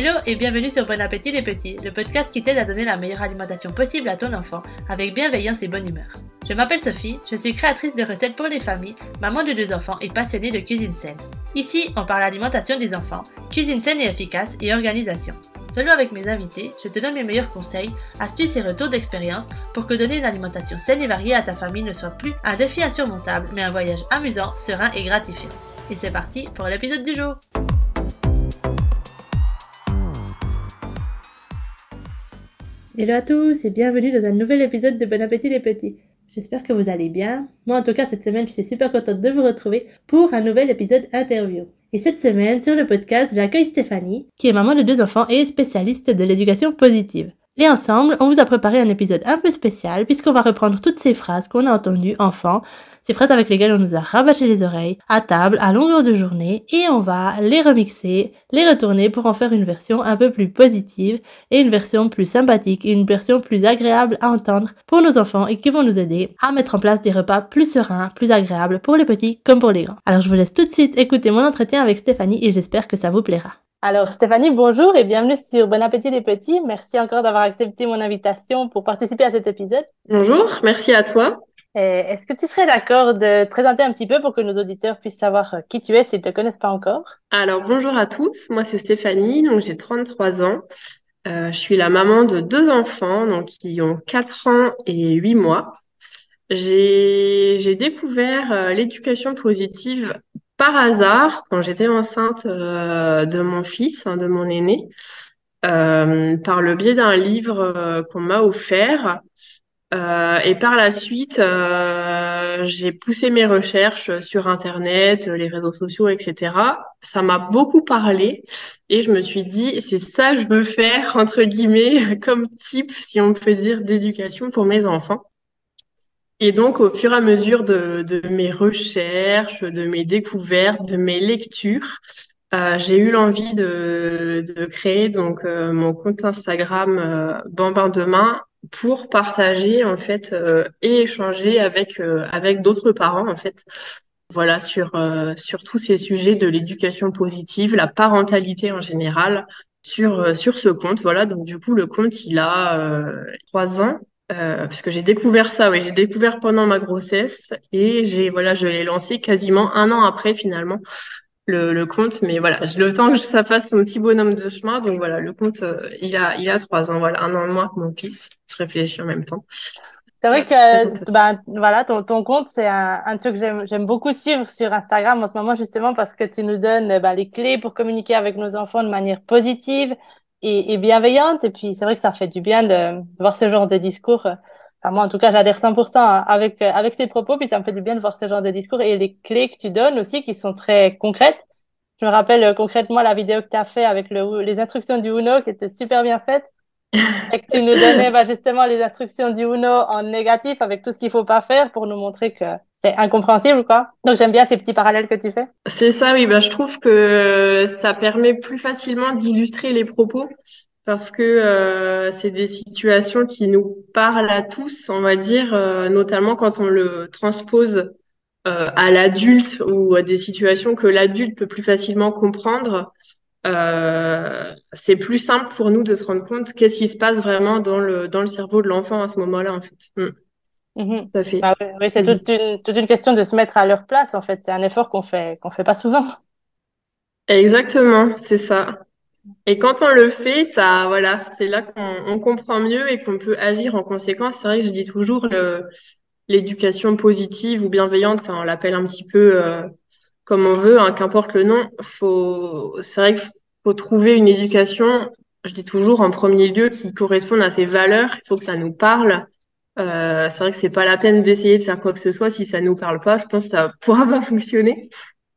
Hello et bienvenue sur Bon Appétit les Petits, le podcast qui t'aide à donner la meilleure alimentation possible à ton enfant avec bienveillance et bonne humeur. Je m'appelle Sophie, je suis créatrice de recettes pour les familles, maman de deux enfants et passionnée de cuisine saine. Ici, on parle alimentation des enfants, cuisine saine et efficace et organisation. Solo avec mes invités, je te donne mes meilleurs conseils, astuces et retours d'expérience pour que donner une alimentation saine et variée à ta famille ne soit plus un défi insurmontable, mais un voyage amusant, serein et gratifiant. Et c'est parti pour l'épisode du jour. Hello à tous et bienvenue dans un nouvel épisode de Bon Appétit les Petits. J'espère que vous allez bien. Moi en tout cas cette semaine je suis super contente de vous retrouver pour un nouvel épisode interview. Et cette semaine sur le podcast j'accueille Stéphanie qui est maman de deux enfants et spécialiste de l'éducation positive. Et ensemble, on vous a préparé un épisode un peu spécial puisqu'on va reprendre toutes ces phrases qu'on a entendues enfant, ces phrases avec lesquelles on nous a rabâché les oreilles, à table, à longueur de journée, et on va les remixer, les retourner pour en faire une version un peu plus positive et une version plus sympathique et une version plus agréable à entendre pour nos enfants et qui vont nous aider à mettre en place des repas plus sereins, plus agréables pour les petits comme pour les grands. Alors je vous laisse tout de suite écouter mon entretien avec Stéphanie et j'espère que ça vous plaira. Alors Stéphanie, bonjour et bienvenue sur Bon Appétit les Petits. Merci encore d'avoir accepté mon invitation pour participer à cet épisode. Bonjour, merci à toi. Est-ce que tu serais d'accord de te présenter un petit peu pour que nos auditeurs puissent savoir euh, qui tu es s'ils ne te connaissent pas encore? Alors bonjour à tous, moi c'est Stéphanie, donc j'ai 33 ans. Euh, je suis la maman de deux enfants donc qui ont 4 ans et 8 mois. J'ai découvert euh, l'éducation positive par hasard quand j'étais enceinte euh, de mon fils, hein, de mon aîné, euh, par le biais d'un livre euh, qu'on m'a offert. et par la suite, j'ai poussé mes recherches sur Internet, les réseaux sociaux, etc. Ça m'a beaucoup parlé et je me suis dit, c'est ça que je veux faire, entre guillemets, comme type, si on peut dire, d'éducation pour mes enfants. Et donc, au fur et à mesure de, de mes recherches, de mes découvertes, de mes lectures, euh, j'ai eu l'envie de, de, créer donc euh, mon compte Instagram euh, Bambin Demain pour partager en fait euh, et échanger avec euh, avec d'autres parents en fait. Voilà sur sur tous ces sujets de l'éducation positive, la parentalité en général sur sur ce compte. Voilà donc du coup le compte il a trois ans euh, parce que j'ai découvert ça, oui, j'ai découvert pendant ma grossesse et j'ai voilà, je l'ai lancé quasiment un an après finalement le, le compte, mais voilà, j'ai le temps que ça fasse son petit bonhomme de chemin, donc voilà, le compte euh, il a il a trois ans, voilà, un an de moins que mon fils. Je réfléchis en même temps. C'est vrai que bah, voilà, ton, ton compte, c'est un, un truc que j'aime, j'aime beaucoup suivre sur Instagram en ce moment, justement, parce que tu nous donnes bah, les clés pour communiquer avec nos enfants de manière positive, et, et, bienveillante. Et puis, c'est vrai que ça fait du bien de, voir ce genre de discours. Enfin, moi, en tout cas, j'adhère 100% avec, avec ces propos. Puis, ça me fait du bien de voir ce genre de discours et les clés que tu donnes aussi qui sont très concrètes. Je me rappelle euh, concrètement la vidéo que tu as fait avec le, les instructions du Uno qui était super bien faite. Et que tu nous donnais bah, justement les instructions du Uno en négatif avec tout ce qu'il faut pas faire pour nous montrer que c'est incompréhensible quoi. Donc j'aime bien ces petits parallèles que tu fais. C'est ça oui, bah je trouve que ça permet plus facilement d'illustrer les propos parce que euh, c'est des situations qui nous parlent à tous, on va dire, euh, notamment quand on le transpose euh, à l'adulte ou à des situations que l'adulte peut plus facilement comprendre. Euh, c'est plus simple pour nous de se rendre compte qu'est-ce qui se passe vraiment dans le, dans le cerveau de l'enfant à ce moment-là, en fait. Mm. Mm Bah oui, c'est toute, une, toute une question de se mettre à leur place, en fait. C'est un effort qu'on fait, qu'on fait pas souvent. Exactement, c'est ça. Et quand on le fait, ça, voilà, c'est là qu'on on comprend mieux et qu'on peut agir en conséquence. C'est vrai que je dis toujours l'éducation positive ou bienveillante, enfin, on l'appelle un petit peu euh, comme on veut, hein, qu'importe le nom. Faut, c'est vrai qu'il faut trouver une éducation, je dis toujours en premier lieu, qui corresponde à ses valeurs. Il faut que ça nous parle. Euh, c'est vrai que c'est pas la peine d'essayer de faire quoi que ce soit si ça nous parle pas. Je pense que ça pourra pas fonctionner.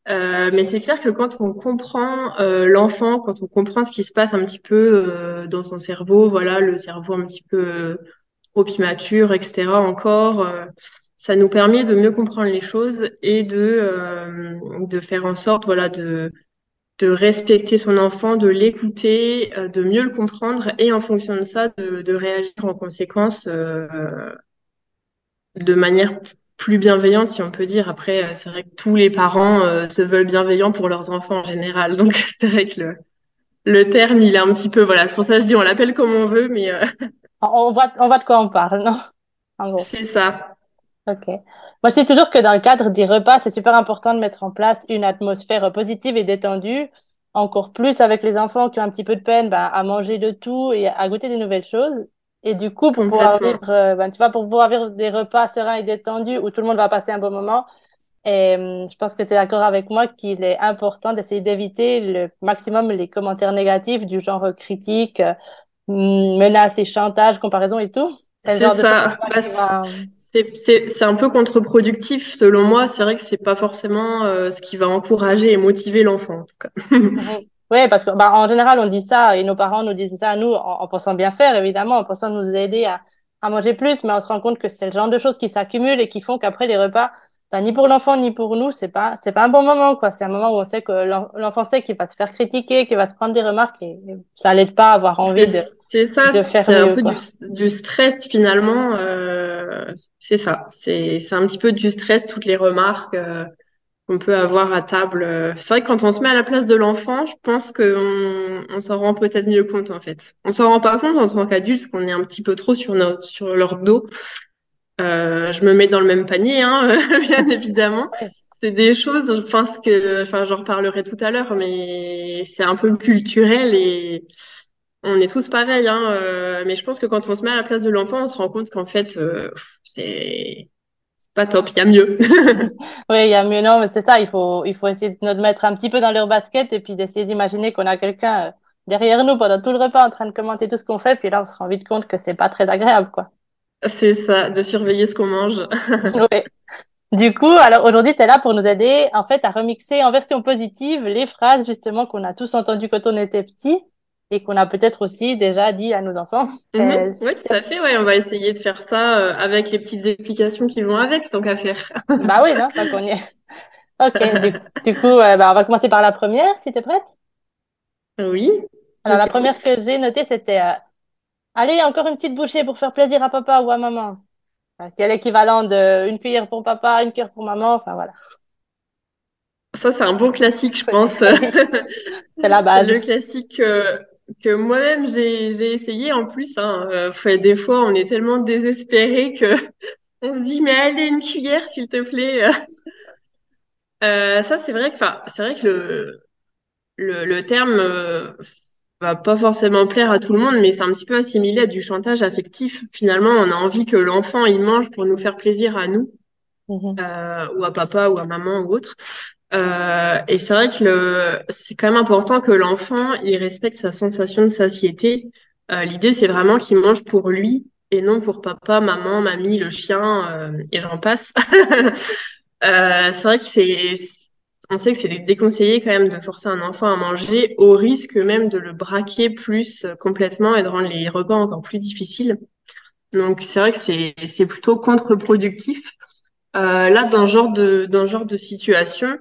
Euh, mais c'est clair que quand on comprend euh, l'enfant, quand on comprend ce qui se passe un petit peu euh, dans son cerveau, voilà, le cerveau un petit peu euh, trop immature, etc. Encore, ça nous permet de mieux comprendre les choses et de, euh, de faire en sorte voilà, de, de respecter son enfant, de l'écouter, euh, de mieux le comprendre et en fonction de ça, de, de réagir en conséquence euh, de manière plus bienveillante, si on peut dire. Après, c'est vrai que tous les parents se veulent bienveillants pour leurs enfants en général. Donc, c'est vrai que le, le terme, il est un petit peu, voilà, c'est pour ça que je dis on l'appelle comme on veut, mais euh, On voit, on voit de quoi on parle, non? En gros. c'est ça. Ok. Moi, je dis toujours que dans le cadre des repas, c'est super important de mettre en place une atmosphère positive et détendue, encore plus avec les enfants qui ont un petit peu de peine ben, à manger de tout et à goûter des nouvelles choses. Et du coup, pour pouvoir vivre, euh, ben, tu vois, pour pouvoir vivre des repas sereins et détendus où tout le monde va passer un bon moment, et hum, je pense que tu es d'accord avec moi qu'il est important d'essayer d'éviter le maximum les commentaires négatifs du genre critique, euh, hum, menaces et chantage, comparaison et tout. C'est ça. Bah, va, c'est c'est- c'est un peu contre-productif, selon moi. C'est vrai que c'est pas forcément euh, ce qui va encourager et motiver l'enfant, en tout cas. Oui, parce que bah, en général, on dit ça et nos parents nous disent ça à nous en, en pensant bien faire, évidemment, en pensant nous aider à, à manger plus, mais on se rend compte que c'est le genre de choses qui s'accumulent et qui font qu'après les repas, bah, ni pour l'enfant ni pour nous, c'est pas c'est pas un bon moment, quoi. C'est un moment où on sait que l'en- l'enfant sait qu'il va se faire critiquer, qu'il va se prendre des remarques et, et ça l'aide pas à avoir envie de, C'est ça, c'est un peu du, stress finalement. euh, c'est ça, c'est c'est un petit peu du stress, toutes les remarques euh, qu'on peut avoir à table. C'est vrai que quand on se met à la place de l'enfant, je pense qu'on on, s'en rend peut-être mieux compte en fait. On s'en rend pas compte en tant qu'adulte, qu'on est un petit peu trop sur, notre, sur leur dos. Euh, je me mets dans le même panier, hein, bien évidemment. C'est des choses, je pense que, enfin, j'en reparlerai tout à l'heure, mais c'est un peu culturel et on est tous pareils, hein. euh, mais je pense que quand on se met à la place de l'enfant, on se rend compte qu'en fait, euh, c'est pas top, il y a mieux. Oui, il y a mieux, non, mais c'est ça, il faut, il faut essayer de nous mettre un petit peu dans leur basket et puis d'essayer d'imaginer qu'on a quelqu'un euh, derrière nous pendant tout le repas en train de commenter tout ce qu'on fait, puis là, on se rend vite compte que c'est pas très agréable, quoi. C'est ça, de surveiller ce qu'on mange. Oui. Du coup, alors aujourd'hui, tu es là pour nous aider, en fait, à remixer en version positive les phrases, justement, qu'on a tous entendues quand on était petit et qu'on a peut-être aussi déjà dit à nos enfants. Mhm. Euh, Oui, tout à fait, ouais, on va essayer de faire ça euh, avec les petites explications qui vont avec, tant qu'à faire. bah oui, non, tant qu'on y est. Ok, du, du coup, euh, bah, on va commencer par la première, si t'es prête. Oui, Alors, la première que j'ai notée, c'était Allez, encore une petite bouchée pour faire plaisir à papa ou à maman. Enfin, Quel équivalent de une cuillère pour papa, une cuillère pour maman, enfin voilà. Ça, c'est un bon classique, je pense. C'est la Le base. classique euh, que moi-même j'ai essayé en plus. Hein. Euh, fait, des fois, on est tellement désespéré que on se dit mais allez une cuillère s'il te plaît. Euh, ça c'est vrai que enfin c'est vrai que le le, le terme euh, va pas forcément plaire à tout le monde, mais c'est un petit peu assimilé à du chantage affectif. Finalement, on a envie que l'enfant il mange pour nous faire plaisir à nous Mhm. euh, ou à papa ou à maman ou autre. Euh, et c'est vrai que c'est quand même important que l'enfant, il respecte sa sensation de satiété. Euh, l'idée, c'est vraiment qu'il mange pour lui et non pour papa, maman, mamie, le chien, euh, et j'en passe. Euh, c'est vrai que c'est, on sait que c'est déconseillé quand même de forcer un enfant à manger au risque même de le braquer plus euh, complètement et de rendre les repas encore plus difficiles. Donc c'est vrai que c'est, c'est plutôt contre-productif. Euh, là, dans ce genre de, dans ce genre de situation,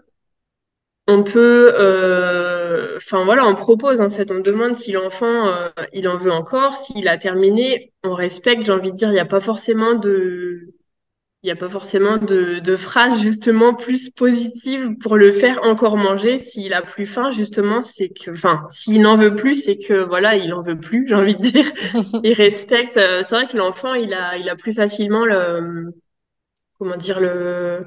on peut, euh, enfin voilà, on propose en fait, on demande si l'enfant euh, il en veut encore, s'il a terminé, on respecte. J'ai envie de dire, il n'y a pas forcément de, il y a pas forcément de, de phrases justement plus positives pour le faire encore manger. S'il a plus faim, justement, c'est que, enfin, s'il n'en veut plus, c'est que voilà, il en veut plus. J'ai envie de dire, il respecte. euh, C'est vrai que l'enfant, il a, il a plus facilement le, comment dire le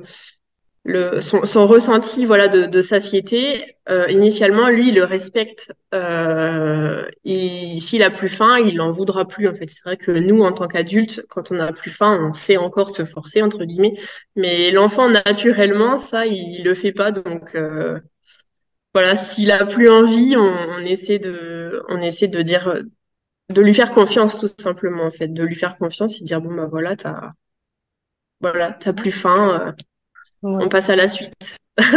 son, ressenti voilà de, de satiété. Euh, initialement lui il le respecte. Euh, il- s'il a plus faim il en voudra plus en fait. C'est vrai que nous en tant qu'adultes quand on a plus faim on sait encore se forcer entre guillemets. Mais l'enfant naturellement ça il, il le fait pas. Donc euh, voilà s'il a plus envie on, on essaie de on essaie de dire de lui faire confiance tout simplement en fait. De lui faire confiance et dire bon bah voilà t'as voilà t'as plus faim on passe à la suite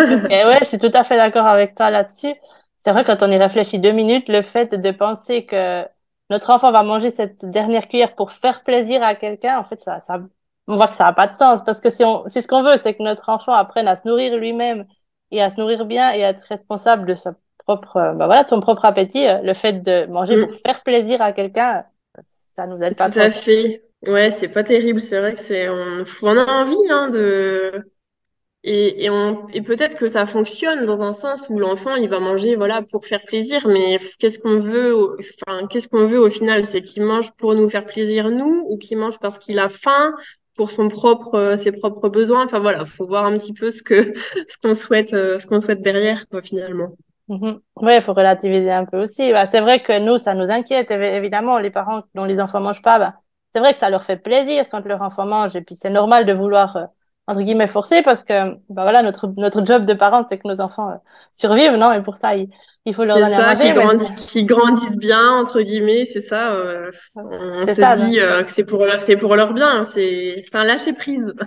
Ok, ouais, je suis tout à fait d'accord avec toi là-dessus. C'est vrai, quand on y réfléchit deux minutes, le fait de penser que notre enfant va manger cette dernière cuillère pour faire plaisir à quelqu'un, en fait, ça, ça, on voit que ça n'a pas de sens. Parce que si on, si ce qu'on veut, c'est que notre enfant apprenne à se nourrir lui-même et à se nourrir bien et à être responsable de sa propre, euh, bah voilà, de son propre appétit, euh, le fait de manger pour Mm, faire plaisir à quelqu'un, ça nous aide pas tout trop. à fait. Ouais, c'est pas terrible. C'est vrai que c'est on, on a envie hein, de Et, et, et peut-être que ça fonctionne dans un sens où l'enfant, il va manger, voilà, pour faire plaisir, mais qu'est-ce qu'on veut, enfin, qu'est-ce qu'on veut au final? C'est qu'il mange pour nous faire plaisir, nous, ou qu'il mange parce qu'il a faim, pour son propre, euh, ses propres besoins? Enfin, voilà, faut voir un petit peu ce que, ce qu'on souhaite, euh, ce qu'on souhaite derrière, quoi, finalement. Mhm. Ouais, il faut relativiser un peu aussi. Bah, c'est vrai que nous, ça nous inquiète, évi- évidemment, les parents dont les enfants mangent pas, bah, c'est vrai que ça leur fait plaisir quand leur enfant mange, et puis c'est normal de vouloir, euh, entre guillemets, forcer, parce que, bah voilà, notre, notre job de parents, c'est que nos enfants euh, survivent, non? Et pour ça, il, il faut leur donner ça, qui manger, mais grandit, qui grandissent bien, entre guillemets, c'est ça. euh, on se ça, dit euh, que c'est pour leur, c'est pour leur bien, c'est, c'est un lâcher prise.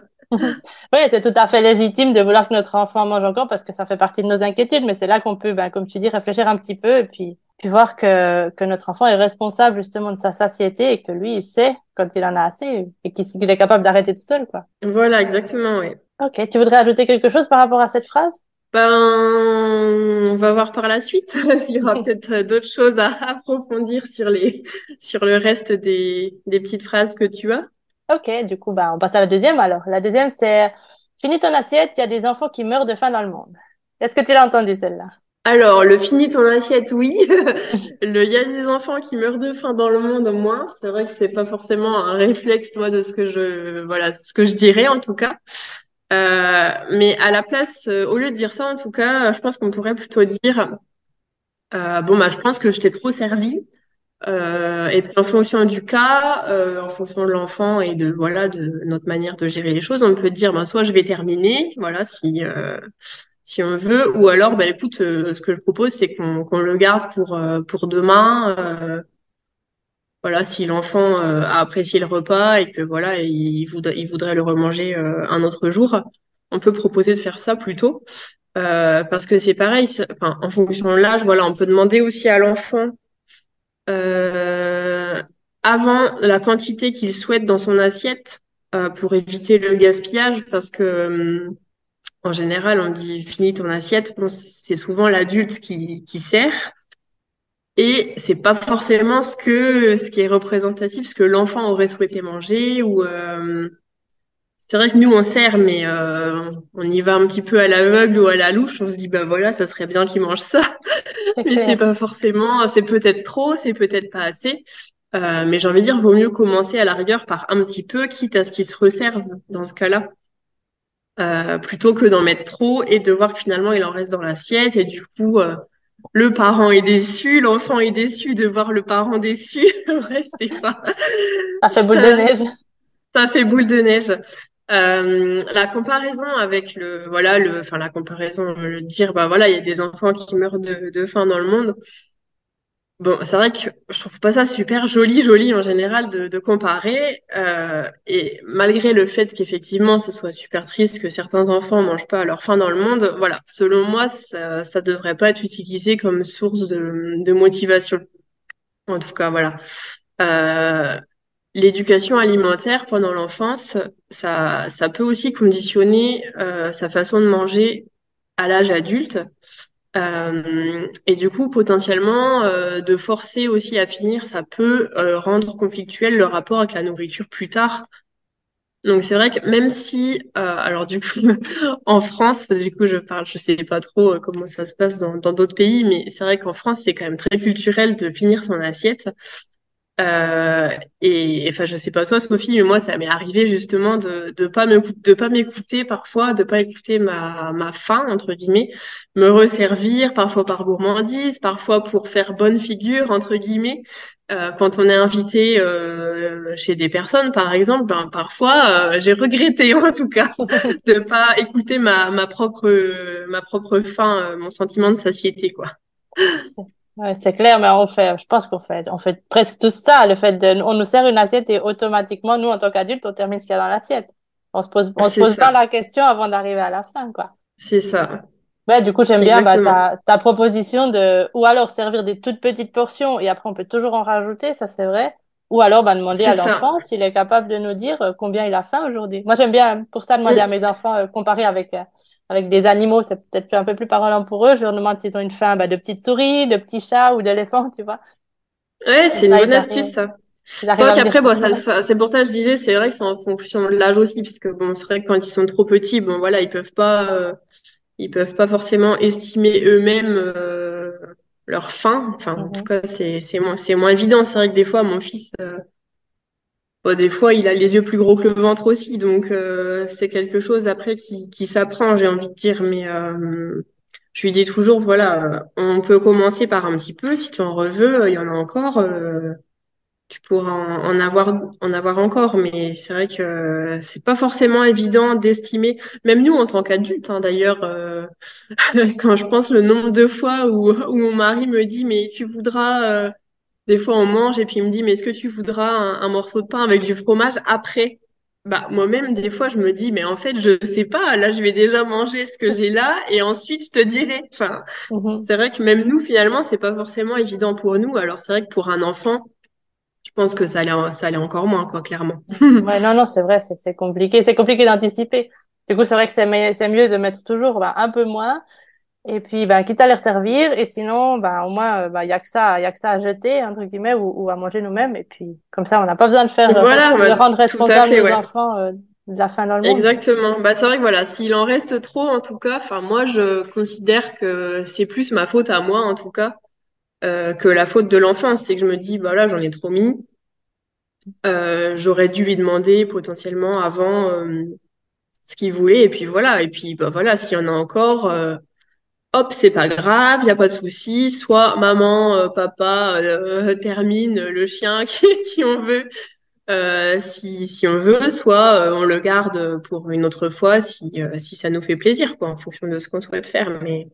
Oui, c'est tout à fait légitime de vouloir que notre enfant mange encore parce que ça fait partie de nos inquiétudes, mais c'est là qu'on peut, ben, comme tu dis, réfléchir un petit peu et puis, puis voir que, que notre enfant est responsable justement de sa satiété et que lui, il sait quand il en a assez et qu'il est capable d'arrêter tout seul, quoi. Voilà, exactement, oui. Ok, tu voudrais ajouter quelque chose par rapport à cette phrase? Ben, on va voir par la suite. Il y aura peut-être d'autres choses à approfondir sur les, sur le reste des, des petites phrases que tu as. Ok, du coup, ben, on passe à la deuxième alors. La deuxième, c'est Finis ton assiette, il y a des enfants qui meurent de faim dans le monde. Est-ce que tu l'as entendu celle-là? Alors, le fini ton assiette, oui. Le, il y a des enfants qui meurent de faim dans le monde, moins. C'est vrai que c'est pas forcément un réflexe, toi, de ce que je, voilà, ce que je dirais, en tout cas. Euh, mais à la place, euh, au lieu de dire ça, en tout cas, je pense qu'on pourrait plutôt dire, euh, bon, bah, je pense que je t'ai trop servi. Euh, et puis en fonction du cas, euh, en fonction de l'enfant et de voilà de notre manière de gérer les choses, on peut dire ben soit je vais terminer, voilà si euh, si on veut, ou alors ben écoute, euh, ce que je propose c'est qu'on le garde pour euh, demain, euh, voilà si l'enfant a apprécié le repas et que voilà il voudrait le remanger un autre jour, on peut proposer de faire ça plutôt. Euh, parce que c'est pareil, en fonction de l'âge, voilà, on peut demander aussi à l'enfant avant la quantité qu'il souhaite dans son assiette pour éviter le gaspillage parce que hum, en général on dit finis ton assiette. Bon, c'est souvent l'adulte qui, qui sert. Et c'est pas forcément ce que ce qui est représentatif ce que l'enfant aurait souhaité manger ou euh, c'est vrai que nous on sert mais euh, on y va un petit peu à l'aveugle ou à la louche. On se dit bah voilà ça serait bien qu'il mange ça. Mais c'est pas forcément, c'est peut-être trop, c'est peut-être pas assez. Euh, mais j'ai envie de dire, vaut mieux commencer à la rigueur par un petit peu, quitte à ce qu'il se resserve dans ce cas-là, euh, plutôt que d'en mettre trop et de voir que finalement il en reste dans l'assiette et du coup euh, le parent est déçu, l'enfant est déçu de voir le parent déçu. Bref, c'est pas Ça fait boule de ça, neige. ça fait boule de neige. Euh, la comparaison avec le voilà le enfin la comparaison le dire bah voilà il y a des enfants qui meurent de, de faim dans le monde Bon, c'est vrai que je trouve pas ça super joli, joli en général de, de comparer. euh, et malgré le fait qu'effectivement ce soit super triste que certains enfants mangent pas à leur faim dans le monde, voilà, selon moi, ça, ça devrait pas être utilisé comme source de, de motivation. En tout cas, voilà. Euh, l'éducation alimentaire pendant l'enfance, ça, ça peut aussi conditionner euh, sa façon de manger à l'âge adulte. Euh, et du coup, potentiellement, euh, de forcer aussi à finir, ça peut euh, rendre conflictuel le rapport avec la nourriture plus tard. Donc c'est vrai que même si, euh, alors du coup, en France, du coup, je parle, je sais pas trop euh, comment ça se passe dans dans d'autres pays, mais c'est vrai qu'en France, c'est quand même très culturel de finir son assiette. Euh, et enfin, je sais pas toi, Sophie, mais moi, ça m'est arrivé justement de de pas me de pas m'écouter parfois, de pas écouter ma ma faim entre guillemets, me resservir parfois par gourmandise, parfois pour faire bonne figure entre guillemets. Euh, quand on est invité euh, chez des personnes, par exemple, ben parfois euh, j'ai regretté en tout cas de pas écouter ma ma propre ma propre faim, euh, mon sentiment de satiété quoi. Ouais, c'est clair, mais on fait, je pense qu'on fait, on fait presque tout ça, le fait de, on nous sert une assiette et automatiquement, nous, en tant qu'adultes, on termine ce qu'il y a dans l'assiette. On se pose, on se pose pas la question avant d'arriver à la fin, quoi. c'est ça, Ouais, du coup, j'aime bien, bah, ta, ta proposition de, ou alors servir des toutes petites portions et après on peut toujours en rajouter, ça c'est vrai. Ou alors, bah, demander à l'enfant s'il est capable de nous dire euh, combien il a faim aujourd'hui. Moi, j'aime bien, pour ça, demander à mes enfants, euh, comparer avec, euh, avec des animaux, c'est peut-être un peu plus parlant pour eux. Je leur demande s'ils ont une faim, bah, de petites souris, de petits chats ou d'éléphants, tu vois. Ouais, c'est une bonne astuce, ça. C'est vrai qu'après, bon, c'est pour ça que je disais, c'est vrai que c'est en fonction de l'âge aussi, puisque bon, c'est vrai que quand ils sont trop petits, bon, voilà, ils peuvent pas, euh, ils peuvent pas forcément estimer eux-mêmes euh, leur faim. Enfin, en tout mhm. cas, c'est c'est moins c'est moins évident. C'est vrai que des fois, mon fils, euh, des fois, il a les yeux plus gros que le ventre aussi, donc c'est quelque chose après qui qui s'apprend, j'ai envie de dire, mais je lui dis toujours, voilà, on peut commencer par un petit peu. Si tu en reveux, il y en a encore tu pourras en, avoir en avoir encore mais c'est vrai que c'est pas forcément évident d'estimer même nous en tant qu'adultes hein, d'ailleurs euh, quand je pense le nombre de fois où, où mon mari me dit mais tu voudras euh, des fois on mange et puis il me dit mais est-ce que tu voudras un, morceau de pain avec du fromage après? Bah moi-même des fois je me dis mais en fait je sais pas là je vais déjà manger ce que j'ai là et ensuite je te dirai enfin mm-hmm. c'est vrai que même nous finalement c'est pas forcément évident pour nous alors c'est vrai que pour un enfant je pense que ça allait, ça allait encore moins, quoi, clairement. ouais, non, non, c'est vrai, c'est compliqué. C'est compliqué d'anticiper. Du coup, c'est vrai que c'est mieux de mettre toujours bah, un peu moins. Et puis, bah, quitte à les servir. Et sinon, bah, au moins, euh, bah, il y a que ça, il y a que ça à jeter, entre guillemets, ou, ou à manger nous-mêmes. Et puis, comme ça, on n'a pas besoin de faire, voilà, de rendre responsable les enfants euh, de la fin dans le monde. Exactement. Bah, c'est vrai que voilà, s'il en reste trop, en tout cas, enfin, moi, je considère que c'est plus ma faute à moi, en tout cas. Euh, que la faute de l'enfant. C'est que je me dis, bah là, j'en ai trop mis. Euh, j'aurais dû lui demander potentiellement avant euh, ce qu'il voulait. Et puis voilà. Et puis bah, voilà, s'il y en a encore, hop, c'est pas grave, il a pas de souci. Soit maman, papa termine le chien qui, qui on veut. si, si on veut, soit on le garde pour une autre fois si, si ça nous fait plaisir, quoi, en fonction de ce qu'on souhaite faire. Mais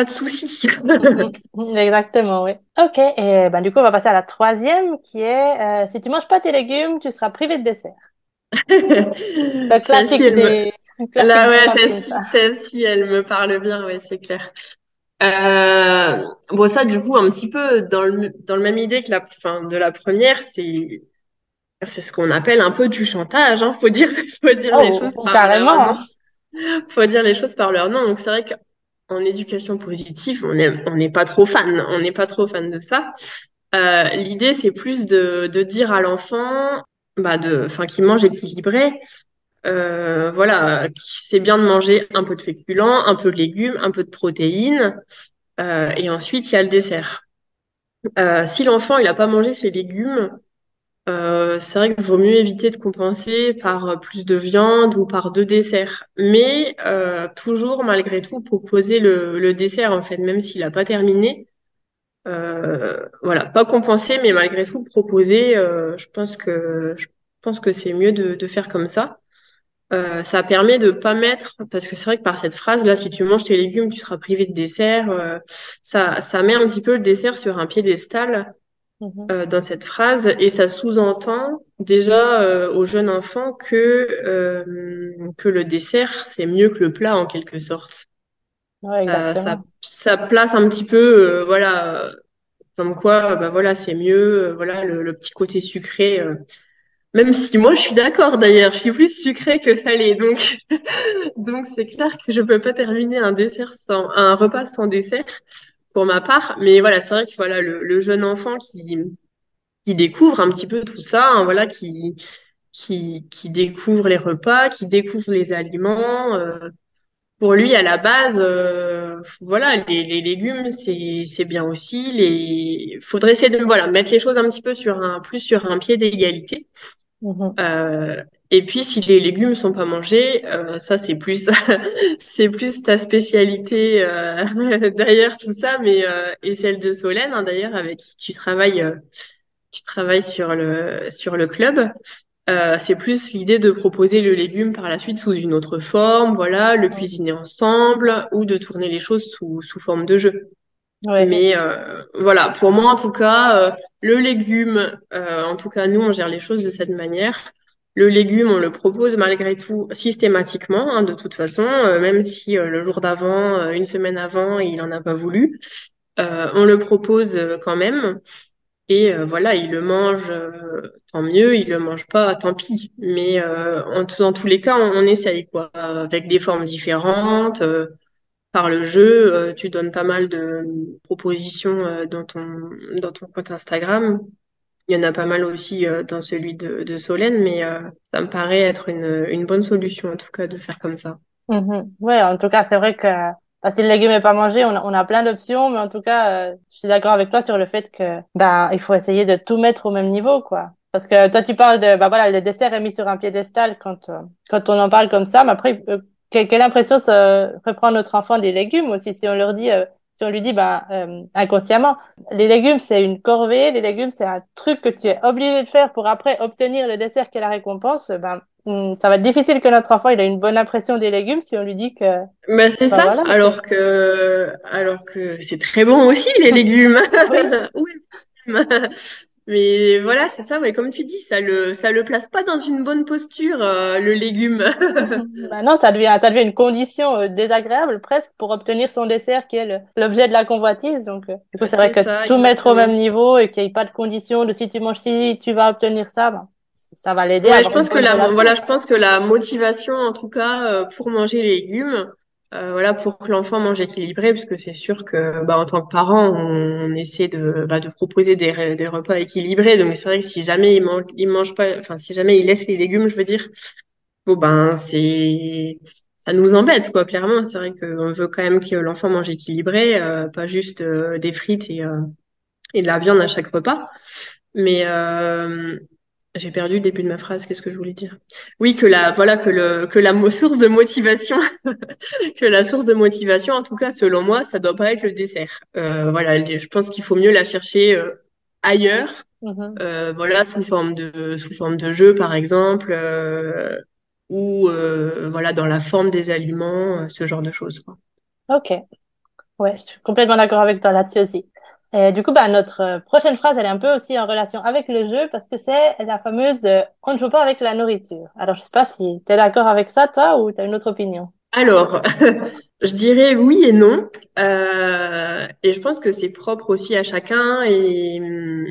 pas de souci. Exactement, oui. Ok, et ben, du coup, on va passer à la troisième qui est euh, si tu manges pas tes légumes, tu seras privé de dessert. Le classique des. Là, ouais, celle-ci, elle me parle bien, ouais, c'est clair. Euh, bon, ça, du coup, un petit peu dans le, dans le même idée que la fin de la première, c'est c'est ce qu'on appelle un peu du chantage. Hein. Faut dire, faut dire les oh, choses par carrément. leur nom. Faut dire les choses par leur nom. Donc c'est vrai que en éducation positive, on n'est on n'est pas trop fan, on n'est pas trop fan de ça. Euh, L'idée, c'est plus de, de dire à l'enfant, bah de, enfin, qu'il mange équilibré. Euh, voilà, c'est bien de manger un peu de féculents, un peu de légumes, un peu de protéines, euh, et ensuite il y a le dessert. Euh, si l'enfant il a pas mangé ses légumes, c'est vrai qu'il vaut mieux éviter de compenser par plus de viande ou par deux desserts. Mais toujours, malgré tout, proposer le, le dessert, en fait, même s'il n'a pas terminé. Euh, voilà, pas compenser, mais malgré tout, proposer. Euh, je pense que je pense que c'est mieux de, de, faire comme ça. Euh, ça permet de pas mettre, parce que c'est vrai que par cette phrase là, si tu manges tes légumes, tu seras privé de dessert. ça, ça met un petit peu le dessert sur un piédestal Mhm. Euh, dans cette phrase et ça sous-entend déjà euh, aux jeunes enfants que euh, que le dessert c'est mieux que le plat en quelque sorte. Ouais, ça, ça place un petit peu voilà comme quoi bah voilà c'est mieux voilà le, le, petit côté sucré même si moi je suis d'accord d'ailleurs je suis plus sucré que salé donc donc c'est clair que je peux pas terminer un dessert sans un repas sans dessert pour ma part. Mais voilà, c'est vrai que voilà le, le, jeune enfant qui qui découvre un petit peu tout ça, hein, voilà, qui qui qui découvre les repas, qui découvre les aliments. Euh, pour lui, à la base, euh, voilà, les, les légumes, c'est bien aussi. Les, faudrait essayer de voilà mettre les choses un petit peu sur un plus sur un pied d'égalité. Mm-hmm. Euh, et puis, si les légumes sont pas mangés, euh, ça c'est plus c'est plus ta spécialité euh, d'ailleurs tout ça, mais euh, et celle de Solène hein, d'ailleurs avec qui tu travailles tu travailles sur le sur le club. Euh, c'est plus l'idée de proposer le légume par la suite sous une autre forme, voilà, le cuisiner ensemble ou de tourner les choses sous sous forme de jeu. Ouais. Mais voilà, pour moi en tout cas, le légume, en tout cas nous on gère les choses de cette manière. Le légume, on le propose malgré tout systématiquement, hein, de toute façon, euh, même si euh, le jour d'avant, euh, une semaine avant, il n'en a pas voulu. on le propose quand même. Et voilà, il le mange, tant mieux, il le mange pas, tant pis. Mais en, dans tous les cas, on, essaye, quoi, avec des formes différentes. par le jeu, tu donnes pas mal de propositions dans ton dans ton compte Instagram Il y en a pas mal aussi dans celui de, Solène, mais ça me paraît être une, une bonne solution en tout cas de faire comme ça. Mhm. Ouais, en tout cas, c'est vrai que bah, si le légume est pas mangé, on a, on a plein d'options, mais en tout cas, je suis d'accord avec toi sur le fait que ben il faut essayer de tout mettre au même niveau, quoi. Parce que toi, tu parles de, bah voilà, le dessert est mis sur un piédestal quand, euh, quand on en parle comme ça, mais après, euh, quelle, impression ça reprend notre enfant des légumes aussi, si on leur dit, euh, si on lui dit, bah, inconsciemment, les légumes, c'est une corvée, les légumes, c'est un truc que tu es obligé de faire pour après obtenir le dessert qui est la récompense, ben, ça va être difficile que notre enfant, il ait une bonne impression des légumes si on lui dit que. Ben, c'est ça, alors que, alors que c'est très bon aussi, les légumes. oui. Mais voilà, c'est ça. Mais comme tu dis, ça le ça le place pas dans une bonne posture euh, le légume. bah non, ça devient ça devient une condition euh, désagréable presque pour obtenir son dessert qui est l'objet de la convoitise. Donc euh, du coup, c'est vrai que tout mettre au même niveau et qu'il n'y ait pas de condition de si tu manges ci, tu vas obtenir ça. Ben, ça va l'aider. Ouais, je pense que la voilà, je pense que la motivation en tout cas pour manger les légumes euh, voilà pour que l'enfant mange équilibré puisque c'est sûr que bah, en tant que parent on, essaie de bah, de proposer des, des repas équilibrés. Donc c'est vrai que si jamais il mange il mange pas enfin si jamais il laisse les légumes je veux dire bon ben c'est ça nous embête quoi clairement. C'est vrai qu'on veut quand même que l'enfant mange équilibré euh, pas juste euh, des frites et et de la viande à chaque repas. Mais j'ai perdu le début de ma phrase. Qu'est-ce que je voulais dire? Oui, que la voilà que le que la source de motivation, que la source de motivation, en tout cas selon moi, ça doit pas être le dessert. Euh, voilà, je pense qu'il faut mieux la chercher euh, ailleurs. Mm-hmm. Euh, voilà, sous forme de sous forme de jeu par exemple, ou voilà dans la forme des aliments, ce genre de choses. Quoi. Ok. Ouais, je suis complètement d'accord avec toi là-dessus aussi. Et du coup, bah, notre euh, prochaine phrase, elle est un peu aussi en relation avec le jeu parce que c'est la fameuse euh, on ne joue pas avec la nourriture. Alors, je sais pas si tu es d'accord avec ça, toi, ou tu as une autre opinion. Alors, je dirais oui et non. Euh, et je pense que c'est propre aussi à chacun et hum,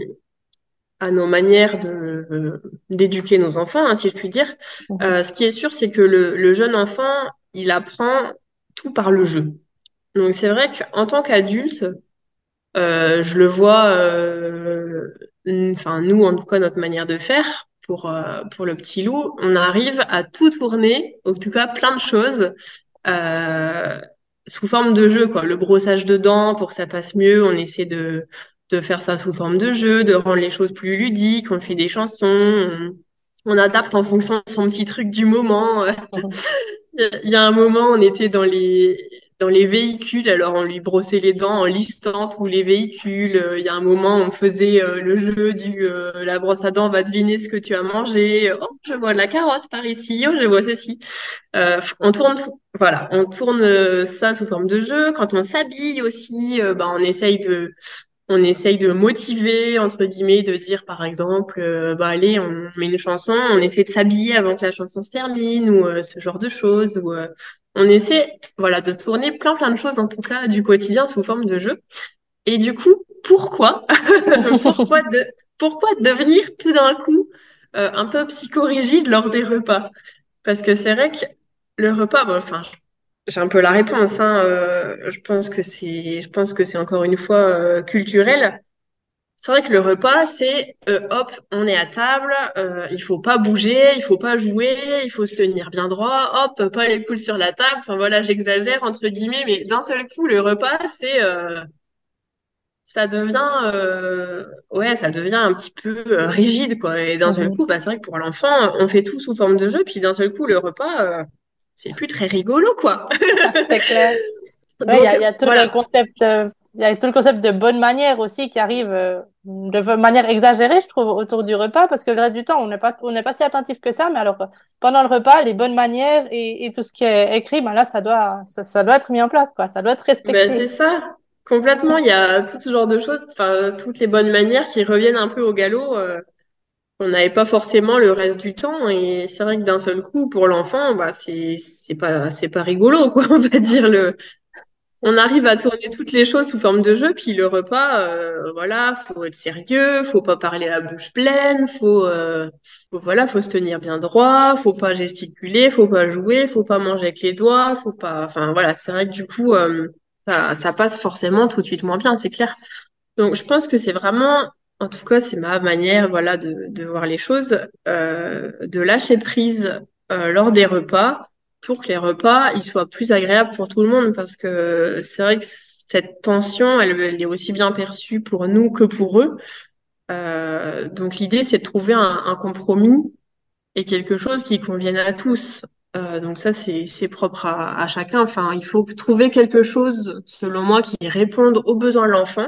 à nos manières de d'éduquer nos enfants, hein, si je puis dire. Mhm. Euh, ce qui est sûr, c'est que le, le jeune enfant, il apprend tout par le jeu. Donc, c'est vrai qu'en tant qu'adulte, euh, je le vois, euh, enfin nous en tout cas notre manière de faire pour euh, pour le petit loup, on arrive à tout tourner, en tout cas plein de choses sous forme de jeu quoi. Le brossage de dents pour que ça passe mieux, on essaie de de faire ça sous forme de jeu, de rendre les choses plus ludiques, on fait des chansons, on, on adapte en fonction de son petit truc du moment. Il y a un moment, on était dans les dans les véhicules, alors on lui brossait les dents en listant tous les véhicules. Euh, il y a un moment, on faisait euh, le jeu du euh, la brosse à dents va deviner ce que tu as mangé. Oh, je vois de la carotte par ici. Oh, je vois ceci. on tourne, voilà, on tourne ça sous forme de jeu. Quand on s'habille aussi, bah, on essaye de on essaye de motiver entre guillemets de dire par exemple bah allez on met une chanson on essaie de s'habiller avant que la chanson se termine ou ce genre de choses ou on essaie voilà de tourner plein plein de choses en tout cas du quotidien sous forme de jeu. Et du coup, pourquoi pourquoi, de, pourquoi devenir tout d'un coup euh, un peu psychorigide lors des repas? Parce que c'est vrai que le repas, bon, enfin, j'ai un peu la réponse. Hein, euh, je pense que c'est, je pense que c'est encore une fois euh, culturel. C'est vrai que le repas, c'est euh, hop, on est à table, euh, il faut pas bouger, il faut pas jouer, il faut se tenir bien droit, hop, pas les poules sur la table. Enfin voilà, j'exagère entre guillemets, mais d'un seul coup, le repas, c'est euh, ça devient euh, ouais, ça devient un petit peu rigide quoi. Et d'un seul mhm. coup, bah c'est vrai que pour l'enfant, on fait tout sous forme de jeu, puis d'un seul coup, le repas, c'est plus très rigolo quoi. c'est clair. Il y, a, y a tout le concept il y a tout le concept de bonne manière aussi qui arrive euh, de manière exagérée, je trouve, autour du repas, parce que le reste du temps, on n'est pas, on n'est pas si attentif que ça, mais alors, pendant le repas, les bonnes manières et, et tout ce qui est écrit, ben là, ça doit, ça, ça, doit être mis en place, quoi. Ça doit être respecté. Ben, c'est ça. Complètement. Il y a tout ce genre de choses, enfin, toutes les bonnes manières qui reviennent un peu au galop. Euh, on n'avait pas forcément le reste du temps et c'est vrai que d'un seul coup pour l'enfant bah c'est c'est pas c'est pas rigolo quoi on va dire le on arrive à tourner toutes les choses sous forme de jeu, puis le repas, euh, voilà, faut être sérieux, faut pas parler la bouche pleine, faut, euh, faut, voilà, faut se tenir bien droit, faut pas gesticuler, faut pas jouer, faut pas manger avec les doigts, faut pas, enfin voilà, c'est vrai que du coup, euh, ça, ça passe forcément tout de suite moins bien, c'est clair. Donc je pense que c'est vraiment en tout cas, c'est ma manière, voilà, de, voir les choses, euh, de lâcher prise euh, lors des repas pour que les repas ils soient plus agréables pour tout le monde parce que c'est vrai que cette tension, elle, est aussi bien perçue pour nous que pour eux. Euh, donc l'idée, c'est de trouver un, compromis et quelque chose qui convienne à tous. Donc ça, c'est propre à, à, chacun. Enfin, il faut trouver quelque chose, selon moi, qui réponde aux besoins de l'enfant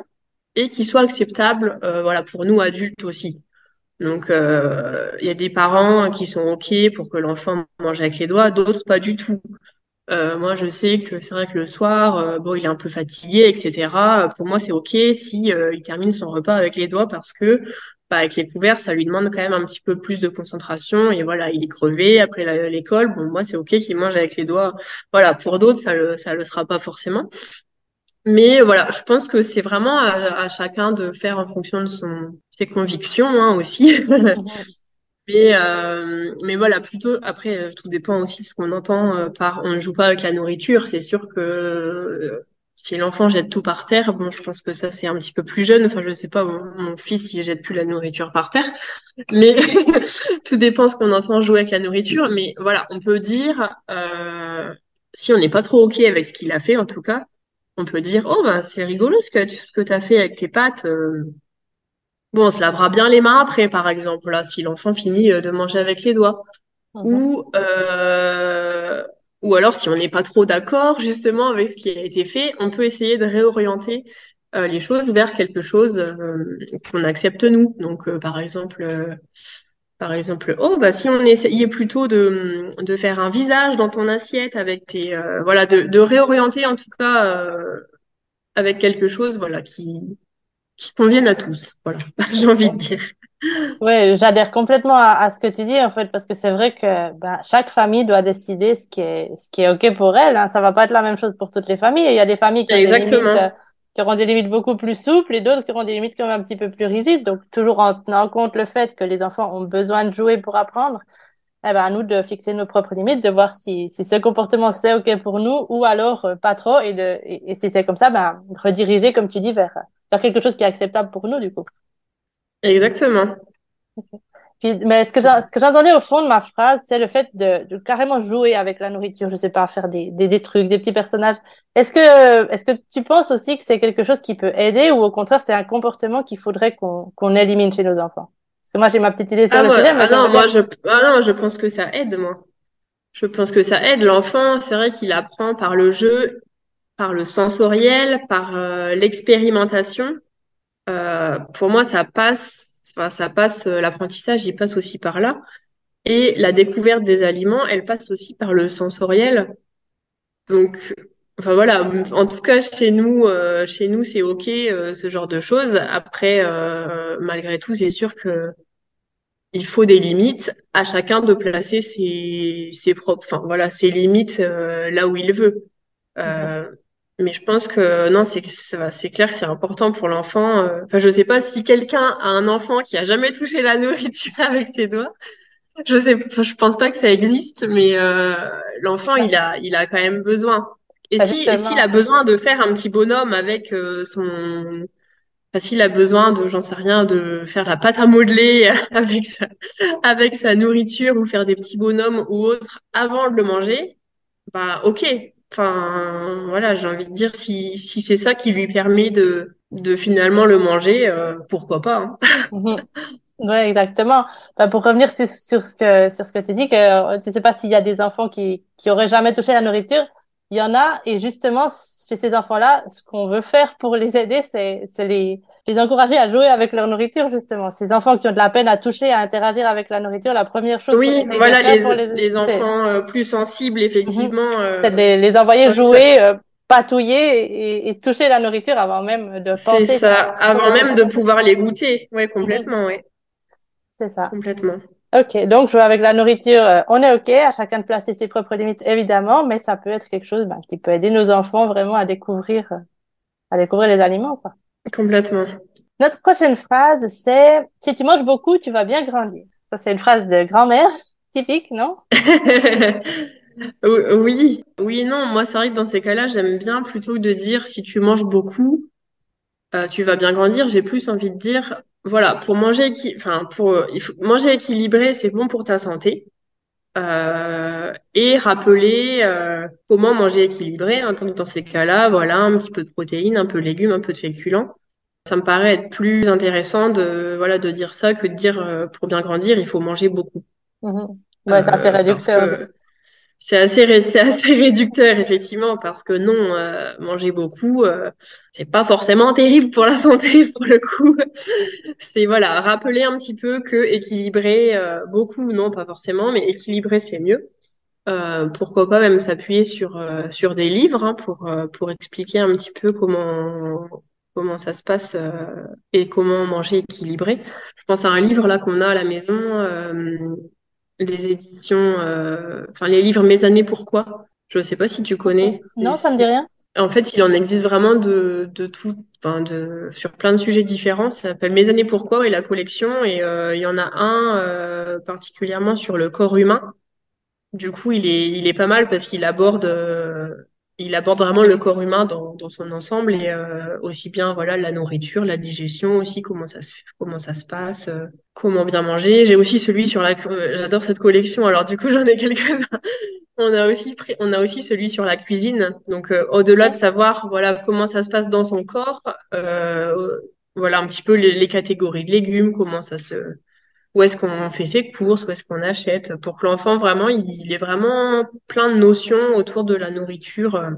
et qui soit acceptable, euh, voilà, pour nous adultes aussi. Donc, euh, il y a des parents qui sont OK pour que l'enfant mange avec les doigts, d'autres pas du tout. Euh, moi, je sais que c'est vrai que le soir, euh, bon, il est un peu fatigué, etc. Pour moi, c'est OK si euh, il termine son repas avec les doigts parce que bah, avec les couverts, ça lui demande quand même un petit peu plus de concentration. Et voilà, il est crevé après l'école. Bon, moi, c'est OK qu'il mange avec les doigts. Voilà, pour d'autres, ça le, ça le sera pas forcément. Mais voilà, je pense que c'est vraiment à, à, chacun de faire en fonction de son ses convictions hein, aussi. mais euh, mais voilà, plutôt après euh, tout dépend aussi de ce qu'on entend euh, par on ne joue pas avec la nourriture. C'est sûr que euh, si l'enfant jette tout par terre, bon, je pense que ça c'est un petit peu plus jeune. Enfin, je sais pas, mon, mon fils il jette plus la nourriture par terre, mais tout dépend ce qu'on entend jouer avec la nourriture. Mais voilà, on peut dire si on n'est pas trop ok avec ce qu'il a fait en tout cas on peut dire oh bah c'est rigolo ce que ce que as fait avec tes pattes euh... bon on se lavera bien les mains après par exemple là si l'enfant finit euh, de manger avec les doigts. Mmh. ou euh... ou alors si on n'est pas trop d'accord justement avec ce qui a été fait on peut essayer de réorienter euh, les choses vers quelque chose euh, qu'on accepte nous. Donc par exemple par exemple, oh bah si on essayait plutôt de, de faire un visage dans ton assiette avec tes euh, voilà de, de, réorienter en tout cas euh, avec quelque chose voilà qui qui convienne à tous. Voilà, j'ai envie de dire. Oui, j'adhère complètement à, à, ce que tu dis en fait parce que c'est vrai que ben, chaque famille doit décider ce qui est ce qui est ok pour elle. Hein. Ça va pas être la même chose pour toutes les familles. Il y a des familles qui ont Exactement. des limites qui auront des limites beaucoup plus souples et d'autres qui auront des limites quand même un petit peu plus rigides. Donc, toujours en tenant compte le fait que les enfants ont besoin de jouer pour apprendre, eh ben, à nous de fixer nos propres limites, de voir si, si ce comportement c'est OK pour nous ou alors euh, pas trop et de, et, et si c'est comme ça, ben, rediriger, comme tu dis, vers, vers quelque chose qui est acceptable pour nous, du coup. Exactement. Okay. Puis, mais ce que j'entendais au fond de ma phrase, c'est le fait de, de, carrément jouer avec la nourriture. Je sais pas, faire des, des, des trucs, des petits personnages. Est-ce que, est-ce que tu penses aussi que c'est quelque chose qui peut aider ou au contraire c'est un comportement qu'il faudrait qu'on qu'on élimine chez nos enfants? Parce que moi j'ai ma petite idée sur ah le ouais, sujet. Mais ah non, moi je, ah non, je pense que ça aide moi. Je pense que ça aide l'enfant. C'est vrai qu'il apprend par le jeu, par le sensoriel, par euh, l'expérimentation. Euh, pour moi, ça passe Enfin, ça passe, euh, l'apprentissage, il passe aussi par là. Et la découverte des aliments, elle passe aussi par le sensoriel. Donc, enfin voilà, en tout cas chez nous, euh, chez nous c'est ok euh, ce genre de choses. Après, malgré tout, c'est sûr que il faut des limites à chacun de placer ses, ses propres, enfin voilà, ses limites là où il veut. Mais je pense que non, c'est clair que c'est important pour l'enfant. Euh, enfin, je sais pas si quelqu'un a un enfant qui a jamais touché la nourriture avec ses doigts. Je sais, je pense pas que ça existe, mais euh, l'enfant, il a, il a quand même besoin. Et si, s'il a besoin de faire un petit bonhomme avec euh, son, enfin, s'il a besoin de, j'en sais rien, de faire la pâte à modeler avec sa, avec sa nourriture ou faire des petits bonhommes ou autres avant de le manger, bah ok, Enfin, voilà, j'ai envie de dire, si, si c'est ça qui lui permet de, de finalement le manger, euh, pourquoi pas. Hein. Mhm. Oui, exactement. Bah, pour revenir sur, sur, ce que sur ce que tu dis, que euh, tu sais pas s'il y a des enfants qui qui auraient jamais touché la nourriture, il y en a, et justement chez ces enfants-là, ce qu'on veut faire pour les aider, c'est c'est les les encourager à jouer avec leur nourriture justement. Ces enfants qui ont de la peine à toucher, à interagir avec la nourriture, la première chose. Oui, voilà les, les, les, enfants euh, plus sensibles effectivement. -hmm. euh, les, les envoyer jouer, euh, patouiller et, et, toucher la nourriture avant même de penser. C'est ça, avant même de pouvoir les goûter. Ouais, complètement, mm -hmm. ouais. C'est ça. Complètement. Ok, donc jouer avec la nourriture, euh, on est ok, à chacun de placer ses propres limites évidemment, mais ça peut être quelque chose ben, qui peut aider nos enfants vraiment à découvrir, à découvrir les aliments, quoi. Complètement. Notre prochaine phrase, c'est si tu manges beaucoup, tu vas bien grandir. Ça, c'est une phrase de grand-mère typique, non? Oui, oui, non. Moi, c'est vrai que dans ces cas-là, j'aime bien plutôt de dire si tu manges beaucoup, euh, tu vas bien grandir. J'ai plus envie de dire voilà, pour manger, enfin, pour, il faut, manger équilibré, c'est bon pour ta santé. Euh, et rappeler euh, comment manger équilibré. Hein, dans ces cas-là, voilà, un petit peu de protéines, un peu de légumes, un peu de féculents. Ça me paraît être plus intéressant de voilà de dire ça que de dire euh, pour bien grandir, il faut manger beaucoup. Mmh. Ouais, c'est assez réducteur. C'est assez, c'est assez réducteur effectivement parce que non, euh, manger beaucoup, euh, c'est pas forcément terrible pour la santé pour le coup. c'est voilà, rappeler un petit peu que équilibrer euh, beaucoup, non pas forcément, mais équilibrer c'est mieux. Euh, pourquoi pas même s'appuyer sur sur des livres hein, pour pour expliquer un petit peu comment comment ça se passe et comment manger équilibré. Je pense à un livre là qu'on a à la maison les éditions, euh, enfin les livres Mes années pourquoi? Je ne sais pas si tu connais. Non, ça me dit rien. En fait, il en existe vraiment de, de tout, enfin de sur plein de sujets différents. Ça s'appelle Mes années pourquoi et la collection. Et euh, il y en a un euh, particulièrement sur le corps humain. Du coup, il est il est pas mal parce qu'il aborde il aborde vraiment le corps humain dans, son ensemble et euh, aussi bien voilà la nourriture, la digestion aussi comment ça se passe, euh, comment bien manger. J'ai aussi celui sur la euh, j'adore cette collection. Alors du coup j'en ai quelques-uns. on a aussi pris, on a aussi celui sur la cuisine. Donc au-delà de savoir voilà comment ça se passe dans son corps, voilà un petit peu les, les catégories de légumes, comment ça se où est-ce qu'on fait ses courses, où est-ce qu'on achète, pour que l'enfant vraiment, il, ait vraiment plein de notions autour de la nourriture. Euh.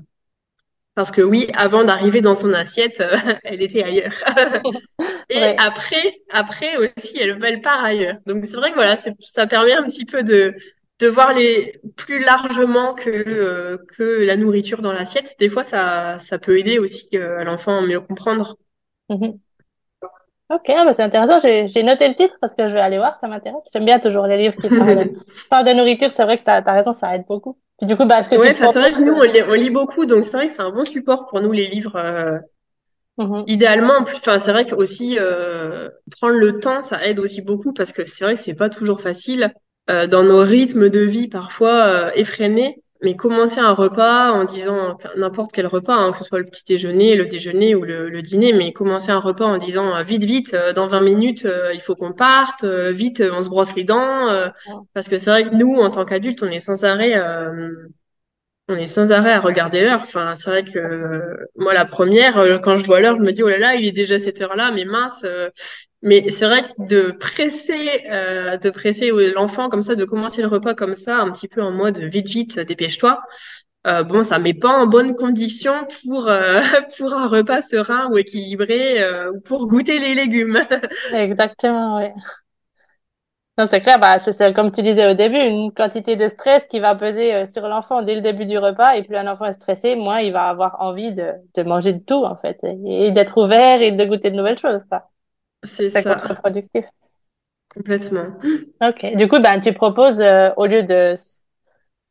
Parce que oui, avant d'arriver dans son assiette, euh, elle était ailleurs. Et après, après aussi, elle, elle part ailleurs. Donc c'est vrai que voilà, ça permet un petit peu de, de voir les plus largement que euh, que la nourriture dans l'assiette. Des fois, ça ça peut aider aussi à l'enfant à mieux comprendre. Mm-hmm. Ok, ah bah c'est intéressant. J'ai noté le titre parce que je vais aller voir, ça m'intéresse. J'aime bien toujours les livres qui parlent, de nourriture. C'est vrai que tu as, raison, ça aide beaucoup. Puis du coup, bah, ce que ouais, c'est vrai que nous, on lit, on lit beaucoup, donc c'est vrai que c'est un bon support pour nous, les livres. Euh... Mm-hmm. Idéalement, enfin, c'est vrai que aussi euh, prendre le temps, ça aide aussi beaucoup parce que c'est vrai que c'est pas toujours facile euh, dans nos rythmes de vie parfois euh, effrénés mais commencer un repas en disant n'importe quel repas, hein, que ce soit le petit déjeuner, le déjeuner ou le, dîner, mais commencer un repas en disant euh, vite, vite, euh, dans 20 minutes, euh, il faut qu'on parte, vite, on se brosse les dents, parce que c'est vrai que nous, en tant qu'adultes, on est sans arrêt, on est sans arrêt à regarder l'heure. Enfin, c'est vrai que moi, la première, quand je vois l'heure, je me dis oh là là, il est déjà cette heure-là, mais mince, mais c'est vrai que de presser, euh, de presser l'enfant comme ça, de commencer le repas comme ça, un petit peu en mode vite vite, dépêche-toi. Euh, bon, ça met pas en bonne condition pour euh, pour un repas serein ou équilibré euh, ou pour goûter les légumes. Exactement, oui. Non, c'est clair, bah, c'est comme tu disais au début, une quantité de stress qui va peser euh, sur l'enfant dès le début du repas. Et plus un enfant est stressé, moins il va avoir envie de, de manger de tout, en fait, et, d'être ouvert et de goûter de nouvelles choses. Quoi. C'est ça. contre-productif. Complètement. Ok. Du coup, ben, tu proposes, euh, au lieu de,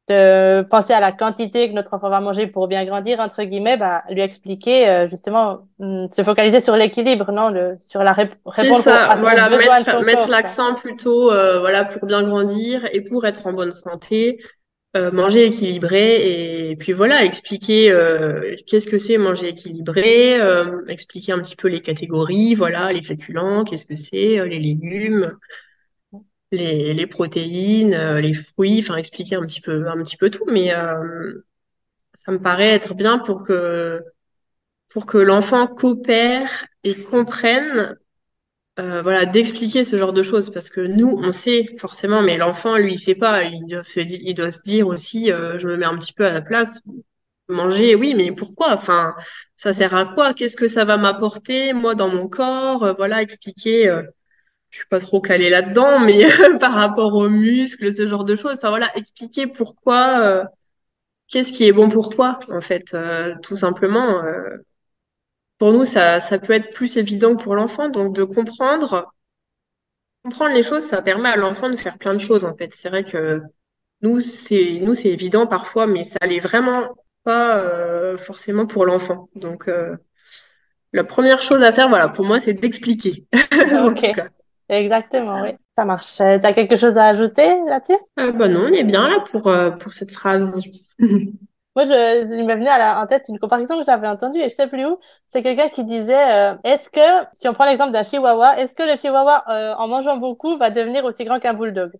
de penser à la quantité que notre enfant va manger pour bien grandir, entre guillemets, ben, lui expliquer, euh, justement, hmm, se focaliser sur l'équilibre, non, le, sur la réponse ça. à voilà, mettre, mettre l'accent plutôt, euh, voilà, pour bien grandir et pour être en bonne santé. Euh, manger équilibré et puis voilà expliquer euh, qu'est-ce que c'est manger équilibré euh, expliquer un petit peu les catégories voilà les féculents qu'est-ce que c'est les légumes les, les protéines les fruits enfin expliquer un petit peu un petit peu tout. Mais ça me paraît être bien pour que pour que l'enfant coopère et comprenne euh, voilà, d'expliquer ce genre de choses parce que nous, on sait forcément, mais l'enfant, lui, il sait pas. Il doit se, dire aussi, euh, je me mets un petit peu à la place. Manger, oui, mais pourquoi? Enfin, ça sert à quoi? Qu'est-ce que ça va m'apporter moi dans mon corps? Euh, Voilà, expliquer. je suis pas trop calée là-dedans, mais par rapport aux muscles, ce genre de choses. Enfin voilà, expliquer pourquoi. Qu'est-ce qui est bon pour toi, en fait, tout simplement pour nous, ça, ça peut être plus évident pour l'enfant. Donc, de comprendre, comprendre les choses, ça permet à l'enfant de faire plein de choses, en fait. C'est vrai que nous, c'est, nous, c'est évident parfois, mais ça l'est vraiment pas euh, forcément pour l'enfant. Donc, euh, la première chose à faire, voilà, pour moi, c'est d'expliquer. ok. Exactement, oui. Ça marche. Tu as quelque chose à ajouter là-dessus? Euh, bah Non, on est bien là pour, pour cette phrase. Moi, je, je m'est venu à la, en tête une comparaison que j'avais entendue et je sais plus où. C'est quelqu'un qui disait, euh, est-ce que, si on prend l'exemple d'un chihuahua, est-ce que le chihuahua, euh, en mangeant beaucoup, va devenir aussi grand qu'un bulldog?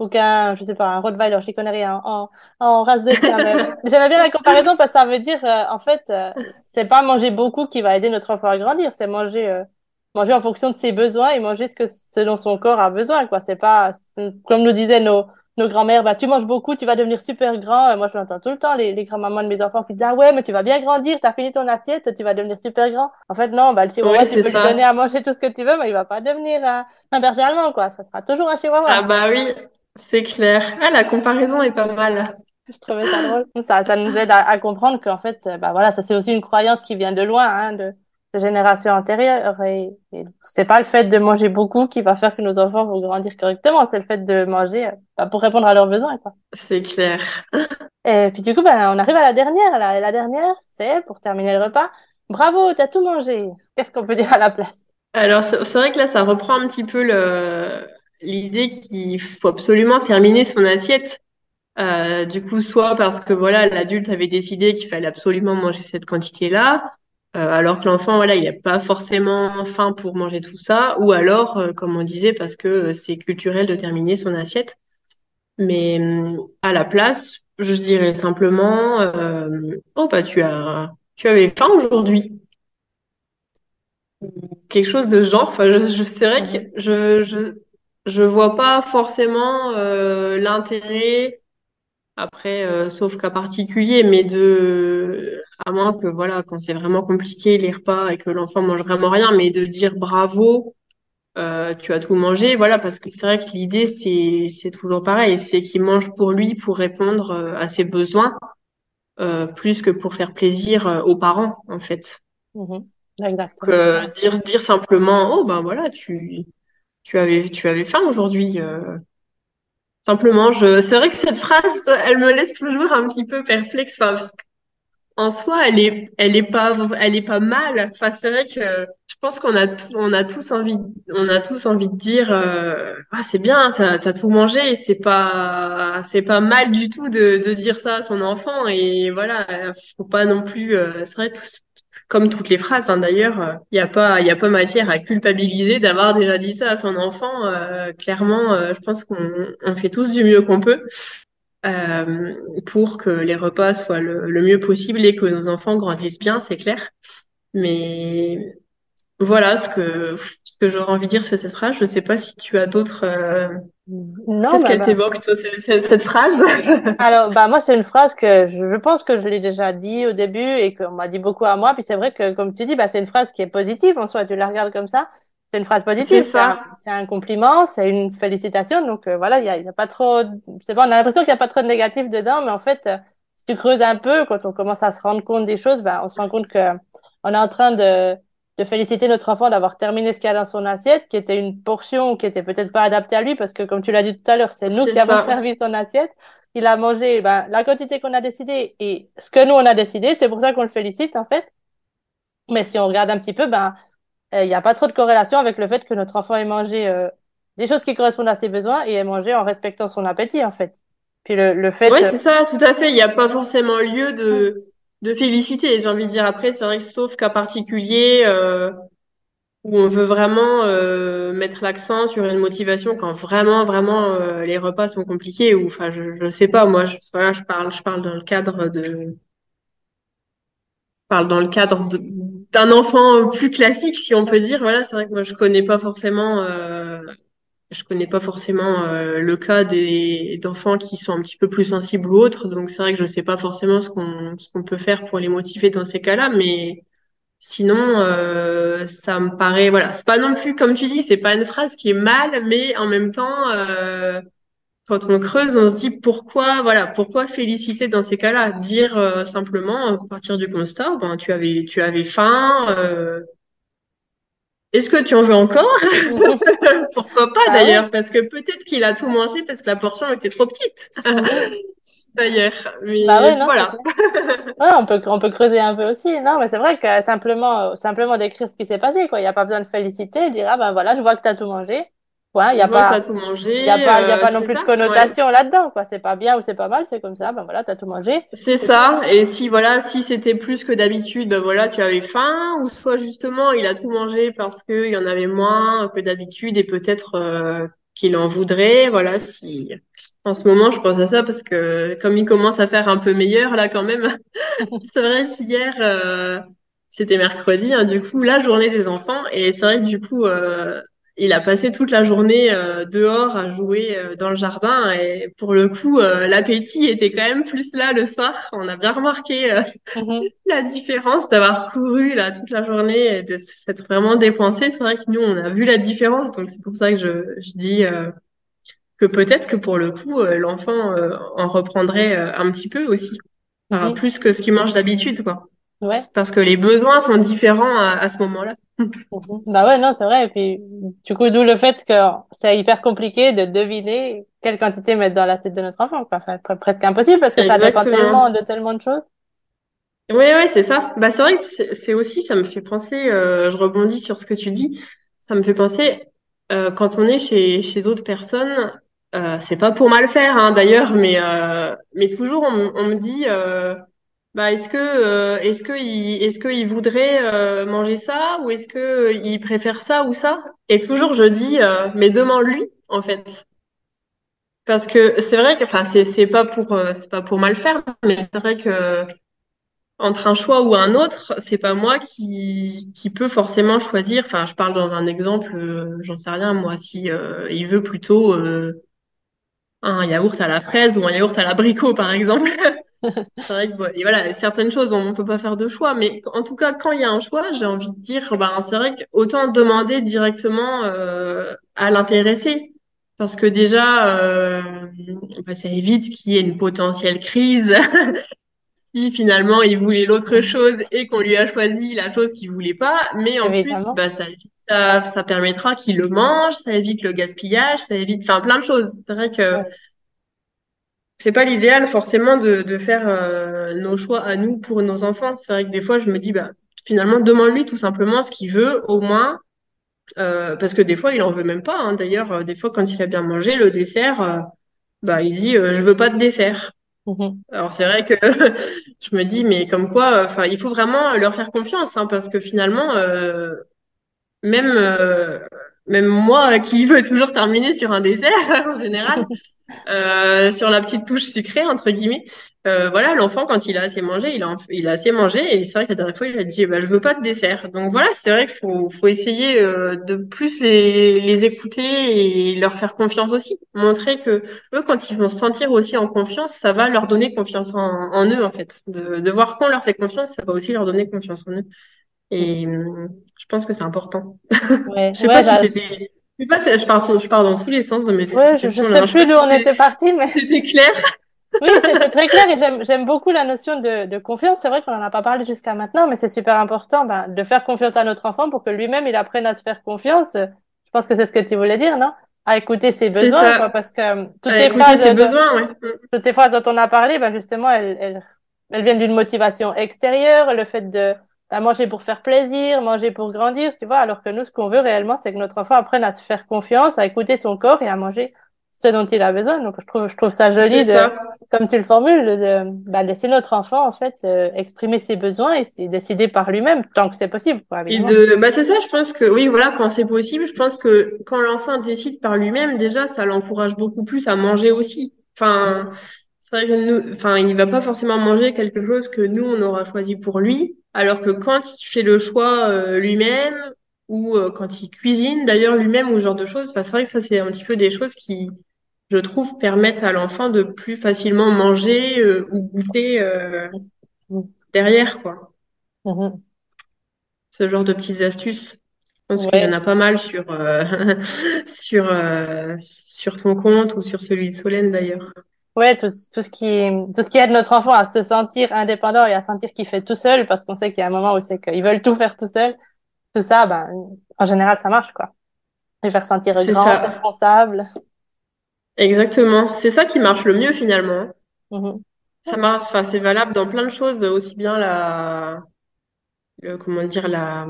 Ou qu'un, je sais pas, un rottweiler, je connais rien, en, en race de chien même. J'aimais bien la comparaison parce que ça veut dire, euh, en fait, c'est pas manger beaucoup qui va aider notre enfant à grandir, c'est manger, manger en fonction de ses besoins et manger ce que, ce dont son corps a besoin, quoi. C'est pas, comme nous disaient nos, nos grands-mères, bah, tu manges beaucoup, tu vas devenir super grand. moi, je l'entends tout le temps, les, les grands-mamans de mes enfants qui disent, ah ouais, mais tu vas bien grandir, t'as fini ton assiette, tu vas devenir super grand. En fait, non, bah, le chihuahua, tu peux lui donner à manger tout ce que tu veux, mais il va pas devenir un, un berger allemand, quoi. Ça sera toujours un chihuahua. Ah bah oui, c'est clair. Ah, la comparaison est pas mal. Je trouvais ça drôle. Ça, ça nous aide à, à comprendre qu'en fait, bah voilà, ça c'est aussi une croyance qui vient de loin, hein, de, de générations antérieures. Et, et c'est pas le fait de manger beaucoup qui va faire que nos enfants vont grandir correctement, c'est le fait de manger bah, pour répondre à leurs besoins. Quoi. C'est clair. Et puis du coup, bah, on arrive à la dernière. La, la dernière, c'est pour terminer le repas. Bravo, t'as tout mangé. Qu'est-ce qu'on peut dire à la place? Alors c'est vrai que là, ça reprend un petit peu le l'idée qu'il faut absolument terminer son assiette. Euh, du coup, soit parce que voilà, l'adulte avait décidé qu'il fallait absolument manger cette quantité-là, euh, alors que l'enfant, voilà, il n'a pas forcément faim pour manger tout ça, ou alors, euh, comme on disait, parce que euh, c'est culturel de terminer son assiette. Mais à la place, je dirais simplement, oh bah tu as, tu avais faim aujourd'hui. Quelque chose de genre. Enfin, je, je c'est vrai que je, je, je vois pas forcément l'intérêt après, euh, sauf cas particulier, mais de, à moins que, voilà, quand c'est vraiment compliqué, les repas et que l'enfant mange vraiment rien, mais de dire bravo, euh, tu as tout mangé, voilà, parce que c'est vrai que l'idée, c'est, c'est toujours pareil, c'est qu'il mange pour lui, pour répondre euh, à ses besoins, plus que pour faire plaisir aux parents, en fait. Exactement. Donc, dire, dire simplement, oh, ben voilà, tu, tu avais, tu avais faim aujourd'hui, Simplement, je... c'est vrai que cette phrase, elle me laisse toujours un petit peu perplexe. Enfin, parce en soi, elle est, elle est pas, elle est pas mal. Enfin, c'est vrai que je pense qu'on a, on a tous envie, on a tous envie de dire, euh, ah c'est bien, t'as as tout mangé, c'est pas, c'est pas mal du tout de, de dire ça à son enfant. Et voilà, faut pas non plus, euh, c'est vrai, tout, comme toutes les phrases, hein, d'ailleurs, il n'y a pas, il a pas matière à culpabiliser d'avoir déjà dit ça à son enfant. Euh, clairement, euh, je pense qu'on on fait tous du mieux qu'on peut euh, pour que les repas soient le, le, mieux possible et que nos enfants grandissent bien, c'est clair. Mais voilà ce que ce que j'aurais envie de dire sur cette phrase. Je ne sais pas si tu as d'autres. Euh... Qu'est-ce bah, qu'elle bah. t'évoque toi cette, cette, phrase? Alors bah moi c'est une phrase que je, pense que je l'ai déjà dit au début et qu'on m'a dit beaucoup à moi. Puis c'est vrai que comme tu dis bah c'est une phrase qui est positive en soi. Tu la regardes comme ça. C'est une phrase positive. C'est un, un, compliment, c'est une félicitation. Donc euh, voilà il y a, y a, pas trop. C'est bon on a l'impression qu'il y a pas trop de négatif dedans, mais en fait euh, si tu creuses un peu quand on commence à se rendre compte des choses, bah on se rend compte que on est en train de de féliciter notre enfant d'avoir terminé ce qu'il y a dans son assiette, qui était une portion qui était peut-être pas adaptée à lui, parce que comme tu l'as dit tout à l'heure, c'est nous qui avons servi son assiette. Il a mangé ben, la quantité qu'on a décidé et ce que nous on a décidé. C'est pour ça qu'on le félicite en fait. Mais si on regarde un petit peu, ben euh, il n'y a pas trop de corrélation avec le fait que notre enfant ait mangé euh, des choses qui correspondent à ses besoins et ait mangé en respectant son appétit en fait. Puis le, le fait. Oui, c'est ça, tout à fait. Il n'y a pas forcément lieu de de féliciter. J'ai envie de dire après, c'est vrai que sauf cas particulier euh, où on veut vraiment euh, mettre l'accent sur une motivation quand vraiment vraiment euh, les repas sont compliqués ou enfin je je sais pas moi je voilà, je parle je parle dans le cadre de je parle dans le cadre d'un enfant plus classique si on peut dire voilà c'est vrai que moi je connais pas forcément je connais pas forcément euh, le cas des d'enfants qui sont un petit peu plus sensibles ou autres, donc c'est vrai que je sais pas forcément ce qu'on ce qu'on peut faire pour les motiver dans ces cas-là, mais sinon euh, ça me paraît voilà, c'est pas non plus comme tu dis, c'est pas une phrase qui est mal, mais en même temps euh, quand on creuse, on se dit pourquoi voilà, pourquoi féliciter dans ces cas-là, dire simplement à partir du constat, ben tu avais tu avais faim est-ce que tu en veux encore Pourquoi pas bah d'ailleurs Parce que peut-être qu'il a tout mangé parce que la portion était trop petite. d'ailleurs. Mais bah voilà. on peut on peut creuser un peu aussi. Non, mais c'est vrai que simplement simplement décrire ce qui s'est passé quoi. Il n'y a pas besoin de féliciter, dire ah ben voilà, je vois que tu as tout mangé. Ouais, il y a pas, tout mangé. Il n'y a pas, y a pas non plus de connotation là-dedans, quoi. C'est pas bien ou c'est pas mal, c'est comme ça. Ben voilà, t'as tout mangé. C'est ça. Et si voilà, si c'était plus que d'habitude, ben voilà, tu avais faim, ou soit justement, il a tout mangé parce qu'il y en avait moins que d'habitude et peut-être qu'il en voudrait. Voilà, si en ce moment, je pense à ça parce que comme il commence à faire un peu meilleur là quand même, c'est vrai qu'hier. Euh, c'était mercredi, hein, du coup, la journée des enfants. Et c'est vrai que du coup, euh, il a passé toute la journée euh, dehors à jouer euh, dans le jardin. Et pour le coup, euh, l'appétit était quand même plus là le soir. On a bien remarqué mhm. la différence d'avoir couru là toute la journée et de s'être vraiment dépensé. C'est vrai que nous, on a vu la différence. Donc c'est pour ça que je, je dis que peut-être que pour le coup, l'enfant en reprendrait un petit peu aussi. Enfin, plus que ce qu'il mange d'habitude, quoi. Ouais. Parce que les besoins sont différents à, ce moment-là. bah ouais, non, c'est vrai. Et puis, du coup, d'où le fait que c'est hyper compliqué de deviner quelle quantité mettre dans l'assiette de notre enfant. Quoi. Enfin, presque impossible parce que ça dépend tellement de tellement de choses. Oui, oui, c'est ça. Bah, c'est vrai que c'est aussi, ça me fait penser, euh, je rebondis sur ce que tu dis, ça me fait penser, euh, quand on est chez, chez d'autres personnes, euh, c'est pas pour mal faire, hein, d'ailleurs, mais, mais toujours on, on me dit, bah, est-ce que euh, est-ce que il est-ce qu'il voudrait euh, manger ça ou est-ce que euh, il préfère ça ou ça? Et toujours je dis mais demande-lui en fait. Parce que c'est vrai que enfin c'est c'est pas pour c'est pas pour mal faire mais c'est vrai que entre un choix ou un autre, c'est pas moi qui qui peut forcément choisir. Enfin, je parle dans un exemple, j'en sais rien moi si il veut plutôt un yaourt à la fraise ou un yaourt à l'abricot par exemple. c'est vrai que voilà, certaines choses, on ne peut pas faire de choix, mais en tout cas, quand il y a un choix, j'ai envie de dire, ben, c'est vrai qu'autant demander directement euh, à l'intéressé, parce que déjà, euh, ben, ça évite qu'il y ait une potentielle crise. si finalement il voulait l'autre chose et qu'on lui a choisi la chose qu'il voulait pas, mais en plus, bah, ça, ça, ça permettra qu'il le mange, ça évite le gaspillage, ça évite, enfin plein de choses. C'est vrai que c'est pas l'idéal forcément de, de faire euh, nos choix à nous pour nos enfants. C'est vrai que des fois, je me dis, bah, finalement, demande-lui tout simplement ce qu'il veut, au moins, euh, parce que des fois, il en veut même pas. Hein. D'ailleurs, euh, des fois, quand il a bien mangé le dessert, bah, il dit, je veux pas de dessert. Mm-hmm. Alors c'est vrai que je me dis, mais comme quoi, enfin, il faut vraiment leur faire confiance, hein, parce que finalement, même même moi qui veux toujours terminer sur un dessert en général, euh, sur la petite touche sucrée entre guillemets. Euh, voilà, l'enfant quand il a assez mangé, il a, il a assez mangé et c'est vrai que la dernière fois il a dit bah je veux pas de dessert. Donc voilà, c'est vrai qu'il faut, faut essayer euh, de plus les, les écouter et leur faire confiance aussi, montrer que eux quand ils vont se sentir aussi en confiance, ça va leur donner confiance en, en eux en fait. De, de voir qu'on leur fait confiance, ça va aussi leur donner confiance en eux. Et je pense que c'est important. Ouais, je sais pas si c'était je, pas, je, pars, je pars dans tous les sens de mes ouais, Je, je sais plus d'où on était parti, mais. C'était clair. oui, c'était très clair et j'aime beaucoup la notion de, de confiance. C'est vrai qu'on en a pas parlé jusqu'à maintenant, mais c'est super important ben, de faire confiance à notre enfant pour que lui-même il apprenne à se faire confiance. Je pense que c'est ce que tu voulais dire, non? À écouter ses besoins, quoi, parce que euh, toutes ces phrases, ses besoins, toutes ces phrases dont on a parlé, ben justement, elles, elles, elles viennent d'une motivation extérieure, le fait de à manger pour faire plaisir, manger pour grandir, tu vois, alors que nous, ce qu'on veut réellement, c'est que notre enfant apprenne à se faire confiance, à écouter son corps et à manger ce dont il a besoin. Donc, je trouve, je trouve ça joli, de, comme tu le formules, de, bah, laisser notre enfant, en fait, euh, exprimer ses besoins et, décider par lui-même, tant que c'est possible. Quoi, et de, bah, c'est ça, je pense que, oui, voilà, quand c'est possible, je pense que quand l'enfant décide par lui-même, déjà, ça l'encourage beaucoup plus à manger aussi. Enfin, c'est vrai que nous, enfin, il va pas forcément manger quelque chose que nous, on aura choisi pour lui. Alors que quand il fait le choix euh, lui-même, ou euh, quand il cuisine d'ailleurs lui-même, ou ce genre de choses, bah, c'est vrai que ça, c'est un petit peu des choses qui, je trouve, permettent à l'enfant de plus facilement manger euh, ou goûter derrière, quoi. Mm-hmm. Ce genre de petites astuces. Je pense qu'il y en a pas mal sur, sur, sur ton compte ou sur celui de Solène d'ailleurs. Ouais, tout, tout, ce qui, tout ce qui aide notre enfant à se sentir indépendant et à sentir qu'il fait tout seul, parce qu'on sait qu'il y a un moment où c'est qu'ils veulent tout faire tout seul. Tout ça, ben, en général, ça marche, quoi. Les faire sentir grand, responsable. Exactement. C'est ça qui marche le mieux, finalement. Mm-hmm. Ça marche, enfin, c'est valable dans plein de choses, aussi bien la, comment dire, la,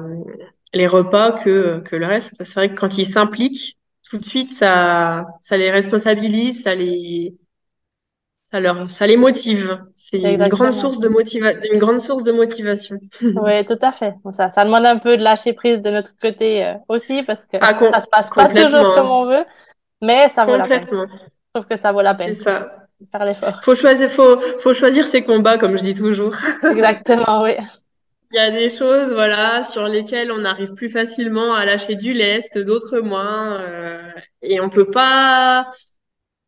les repas que, que le reste. C'est vrai que quand ils s'impliquent, tout de suite, ça, ça les responsabilise, ça les, ça leur, ça les motive. C'est une grande source de motiva une grande source de motivation. oui, tout à fait. ça, ça demande un peu de lâcher prise de notre côté euh, aussi parce que ah, ça se passe pas toujours comme on veut, mais ça vaut la peine. Je trouve que ça vaut la peine. C'est ça. Faire l'effort. Faut choisir, faut, faut choisir ses combats, comme je dis toujours. Exactement, oui. Il y a des choses, voilà, sur lesquelles on arrive plus facilement à lâcher du lest, d'autres moins, euh, et on peut pas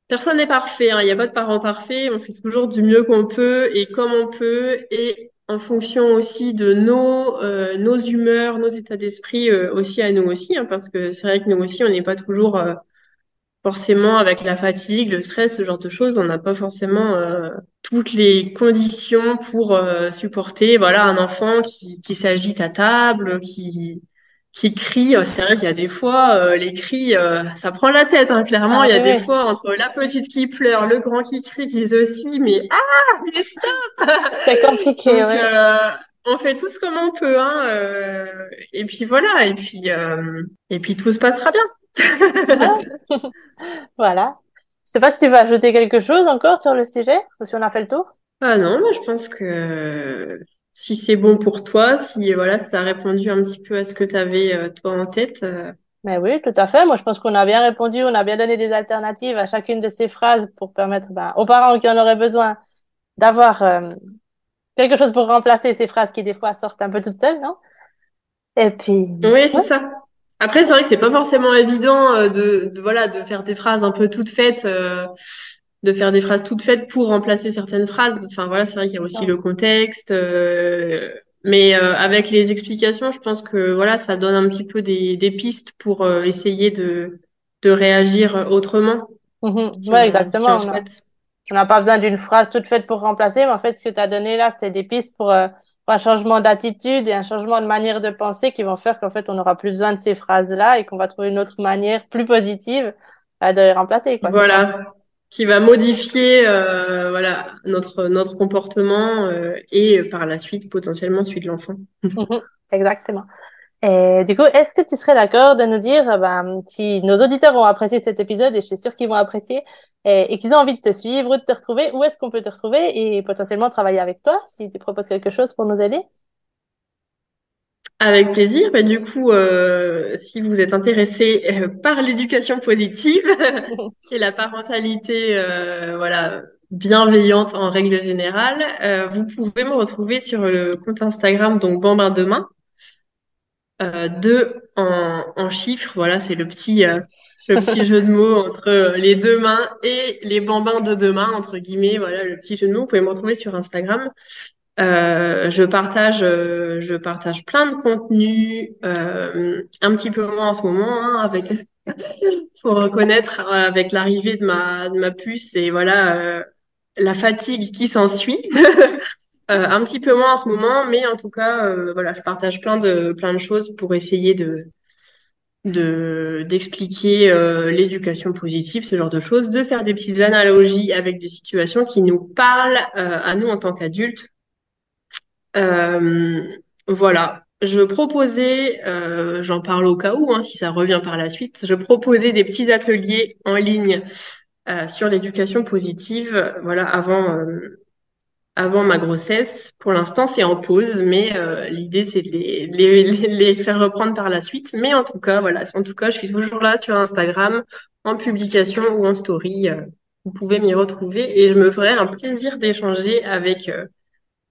personne n'est parfait, hein. il n'y a pas de parents parfaits, on fait toujours du mieux qu'on peut et comme on peut et en fonction aussi de nos euh, nos humeurs, nos états d'esprit euh, aussi à nous aussi, hein, parce que c'est vrai que nous aussi on n'est pas toujours euh, forcément avec la fatigue, le stress, ce genre de choses, on n'a pas forcément toutes les conditions pour supporter voilà un enfant qui qui s'agite à table, qui qui crient. C'est vrai qu'il y a des fois, euh, les cris, euh, ça prend la tête. Hein, clairement, ah il y a des fois entre la petite qui pleure, le grand qui crie, qui aussi, mais ah, mais stop C'est compliqué. Donc, ouais. euh, on fait tout ce comme on peut, hein, euh, et puis voilà, et puis et puis tout se passera bien. voilà. Je sais pas si tu veux ajouter quelque chose encore sur le sujet, ou si on a fait le tour? Ah non, moi je pense que si c'est bon pour toi, si voilà, ça a répondu un petit peu à ce que tu avais euh, toi en tête. Euh. Mais oui, tout à fait. Moi, je pense qu'on a bien répondu, on a bien donné des alternatives à chacune de ces phrases pour permettre ben, aux parents qui en auraient besoin d'avoir euh, quelque chose pour remplacer ces phrases qui des fois sortent un peu toutes seules, non? Et puis. Oui, c'est ça. Après, c'est vrai que c'est pas forcément évident de, de, voilà de faire des phrases un peu toutes faites de faire des phrases toutes faites pour remplacer certaines phrases. Enfin voilà, c'est vrai qu'il y a aussi le contexte. Euh, mais euh, avec les explications, je pense que voilà, ça donne un petit peu des, des pistes pour euh, essayer de, de réagir autrement. Mmh. Ouais, exactement. On n'a pas besoin d'une phrase toute faite pour remplacer, mais en fait, ce que tu as donné là, c'est des pistes pour, pour un changement d'attitude et un changement de manière de penser qui vont faire qu'en fait, on n'aura plus besoin de ces phrases-là et qu'on va trouver une autre manière plus positive de les remplacer. Quoi. Voilà qui va modifier euh, voilà notre notre comportement euh, et par la suite potentiellement celui de l'enfant. Mhm, exactement. Et du coup, est-ce que tu serais d'accord de nous dire ben, si nos auditeurs ont apprécié cet épisode et je suis sûre qu'ils vont apprécier et, et qu'ils ont envie de te suivre ou de te retrouver, où est-ce qu'on peut te retrouver et potentiellement travailler avec toi si tu proposes quelque chose pour nous aider? Avec plaisir. Bah, du coup, euh, si vous êtes intéressé euh, par l'éducation positive et la parentalité, euh, voilà, bienveillante en règle générale, vous pouvez me retrouver sur le compte Instagram donc Bambin Demain. Deux en, en chiffres, voilà, c'est le petit le petit jeu de mots entre les deux mains et les bambins de demain entre guillemets, voilà le petit jeu de mots. Vous pouvez me retrouver sur Instagram. Euh, je partage, euh, je partage plein de contenus, euh, un petit peu moins en ce moment, hein, avec faut reconnaître avec l'arrivée de ma de ma puce et voilà la fatigue qui s'ensuit. un petit peu moins en ce moment, mais en tout cas, voilà, je partage plein de plein de choses pour essayer de de d'expliquer l'éducation positive, ce genre de choses, de faire des petites analogies avec des situations qui nous parlent à nous en tant qu'adultes euh, voilà. Je proposais, euh, j'en parle au cas où, hein, si ça revient par la suite, je proposais des petits ateliers en ligne euh, sur l'éducation positive, voilà, avant avant ma grossesse. Pour l'instant, c'est en pause, mais l'idée c'est de les, faire reprendre par la suite. Mais en tout cas, voilà, en tout cas, je suis toujours là sur Instagram, en publication ou en story. vous pouvez m'y retrouver et je me ferai un plaisir d'échanger avec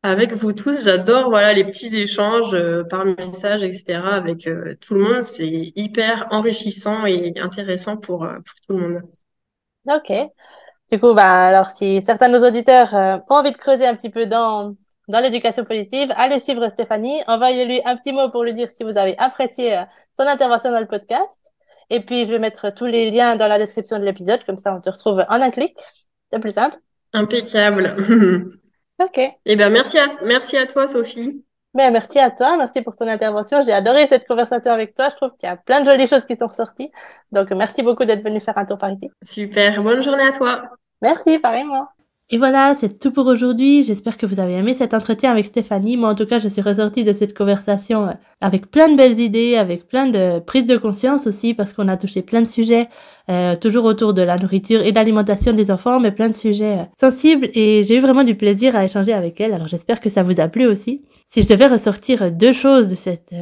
avec vous tous. J'adore voilà les petits échanges euh, par message, etc. avec euh, tout le monde. C'est hyper enrichissant et intéressant pour, euh, pour tout le monde. Ok. Du coup, bah alors si certains de nos auditeurs ont envie de creuser un petit peu dans dans l'éducation positive, allez suivre Stéphanie, envoyez-lui un petit mot pour lui dire si vous avez apprécié son intervention dans le podcast. Et puis je vais mettre tous les liens dans la description de l'épisode, comme ça on te retrouve en un clic. C'est plus simple. Impeccable. Ok. Eh bien, merci à, merci à toi, Sophie. Ben, merci à toi, merci pour ton intervention. J'ai adoré cette conversation avec toi. Je trouve qu'il y a plein de jolies choses qui sont sorties. Donc, merci beaucoup d'être venu faire un tour par ici. Super. Bonne journée à toi. Merci, pareillement. Et voilà, c'est tout pour aujourd'hui. J'espère que vous avez aimé cet entretien avec Stéphanie. Moi, en tout cas, je suis ressortie de cette conversation euh, avec plein de belles idées, avec plein de prises de conscience aussi, parce qu'on a touché plein de sujets, euh, toujours autour de la nourriture et de l'alimentation des enfants, mais plein de sujets euh, sensibles. Et j'ai eu vraiment du plaisir à échanger avec elle. Alors, j'espère que ça vous a plu aussi. Si je devais ressortir deux choses de cette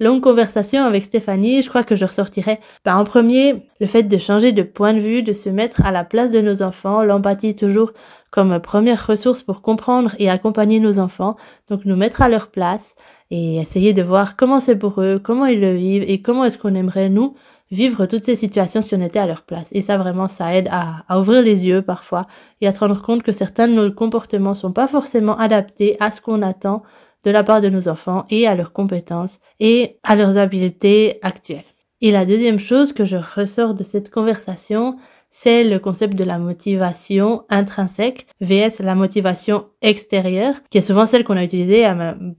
longue conversation avec Stéphanie, je crois que je ressortirais bah, en premier le fait de changer de point de vue, de se mettre à la place de nos enfants, l'empathie toujours comme première ressource pour comprendre et accompagner nos enfants, donc nous mettre à leur place et essayer de voir comment c'est pour eux, comment ils le vivent et comment est-ce qu'on aimerait nous vivre toutes ces situations si on était à leur place. Et ça vraiment, ça aide à, à ouvrir les yeux parfois et à se rendre compte que certains de nos comportements sont pas forcément adaptés à ce qu'on attend de la part de nos enfants et à leurs compétences et à leurs habiletés actuelles. Et la deuxième chose que je ressors de cette conversation, c'est le concept de la motivation intrinsèque vs la motivation extérieure, qui est souvent celle qu'on a utilisée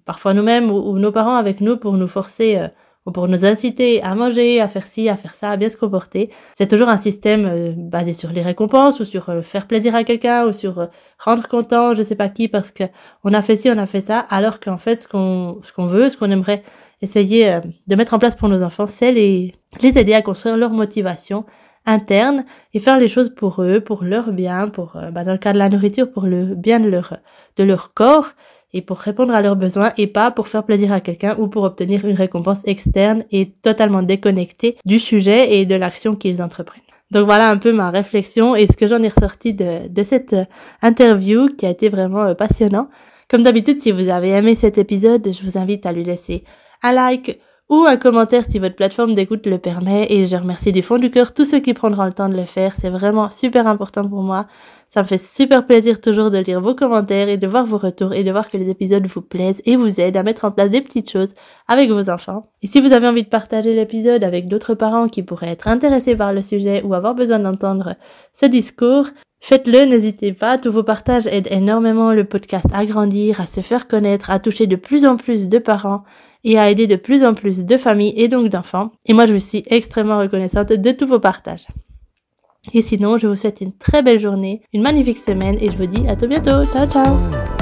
parfois nous-mêmes ou, nos parents avec nous pour nous forcer euh, pour nous inciter à manger, à faire ci, à faire ça, à bien se comporter. C'est toujours un système euh, basé sur les récompenses ou sur euh, faire plaisir à quelqu'un ou sur euh, rendre content, je sais pas qui, parce que on a fait ci, on a fait ça, alors qu'en fait, ce qu'on ce qu'on veut, ce qu'on aimerait essayer de mettre en place pour nos enfants, c'est les les aider à construire leur motivation interne et faire les choses pour eux, pour leur bien, pour bah, dans le cas de la nourriture, pour le bien de leur de leur corps et pour répondre à leurs besoins et pas pour faire plaisir à quelqu'un ou pour obtenir une récompense externe et totalement déconnectée du sujet et de l'action qu'ils entreprennent. Donc voilà un peu ma réflexion et ce que j'en ai ressorti de, de cette euh, interview qui a été vraiment euh, passionnant. Comme d'habitude, si vous avez aimé cet épisode, je vous invite à lui laisser un like ou un commentaire si votre plateforme d'écoute le permet et je remercie du fond du cœur tous ceux qui prendront le temps de le faire. C'est vraiment super important pour moi. Ça me fait super plaisir toujours de lire vos commentaires et de voir vos retours et de voir que les épisodes vous plaisent et vous aident à mettre en place des petites choses avec vos enfants. Et si vous avez envie de partager l'épisode avec d'autres parents qui pourraient être intéressés par le sujet ou avoir besoin d'entendre ce discours, Faites-le, n'hésitez pas, tous vos partages aident énormément le podcast à grandir, à se faire connaître, à toucher de plus en plus de parents et à aider de plus en plus de familles et donc d'enfants. Et moi, je suis extrêmement reconnaissante de tous vos partages. Et sinon, je vous souhaite une très belle journée, une magnifique semaine et je vous dis à tout bientôt. Ciao ciao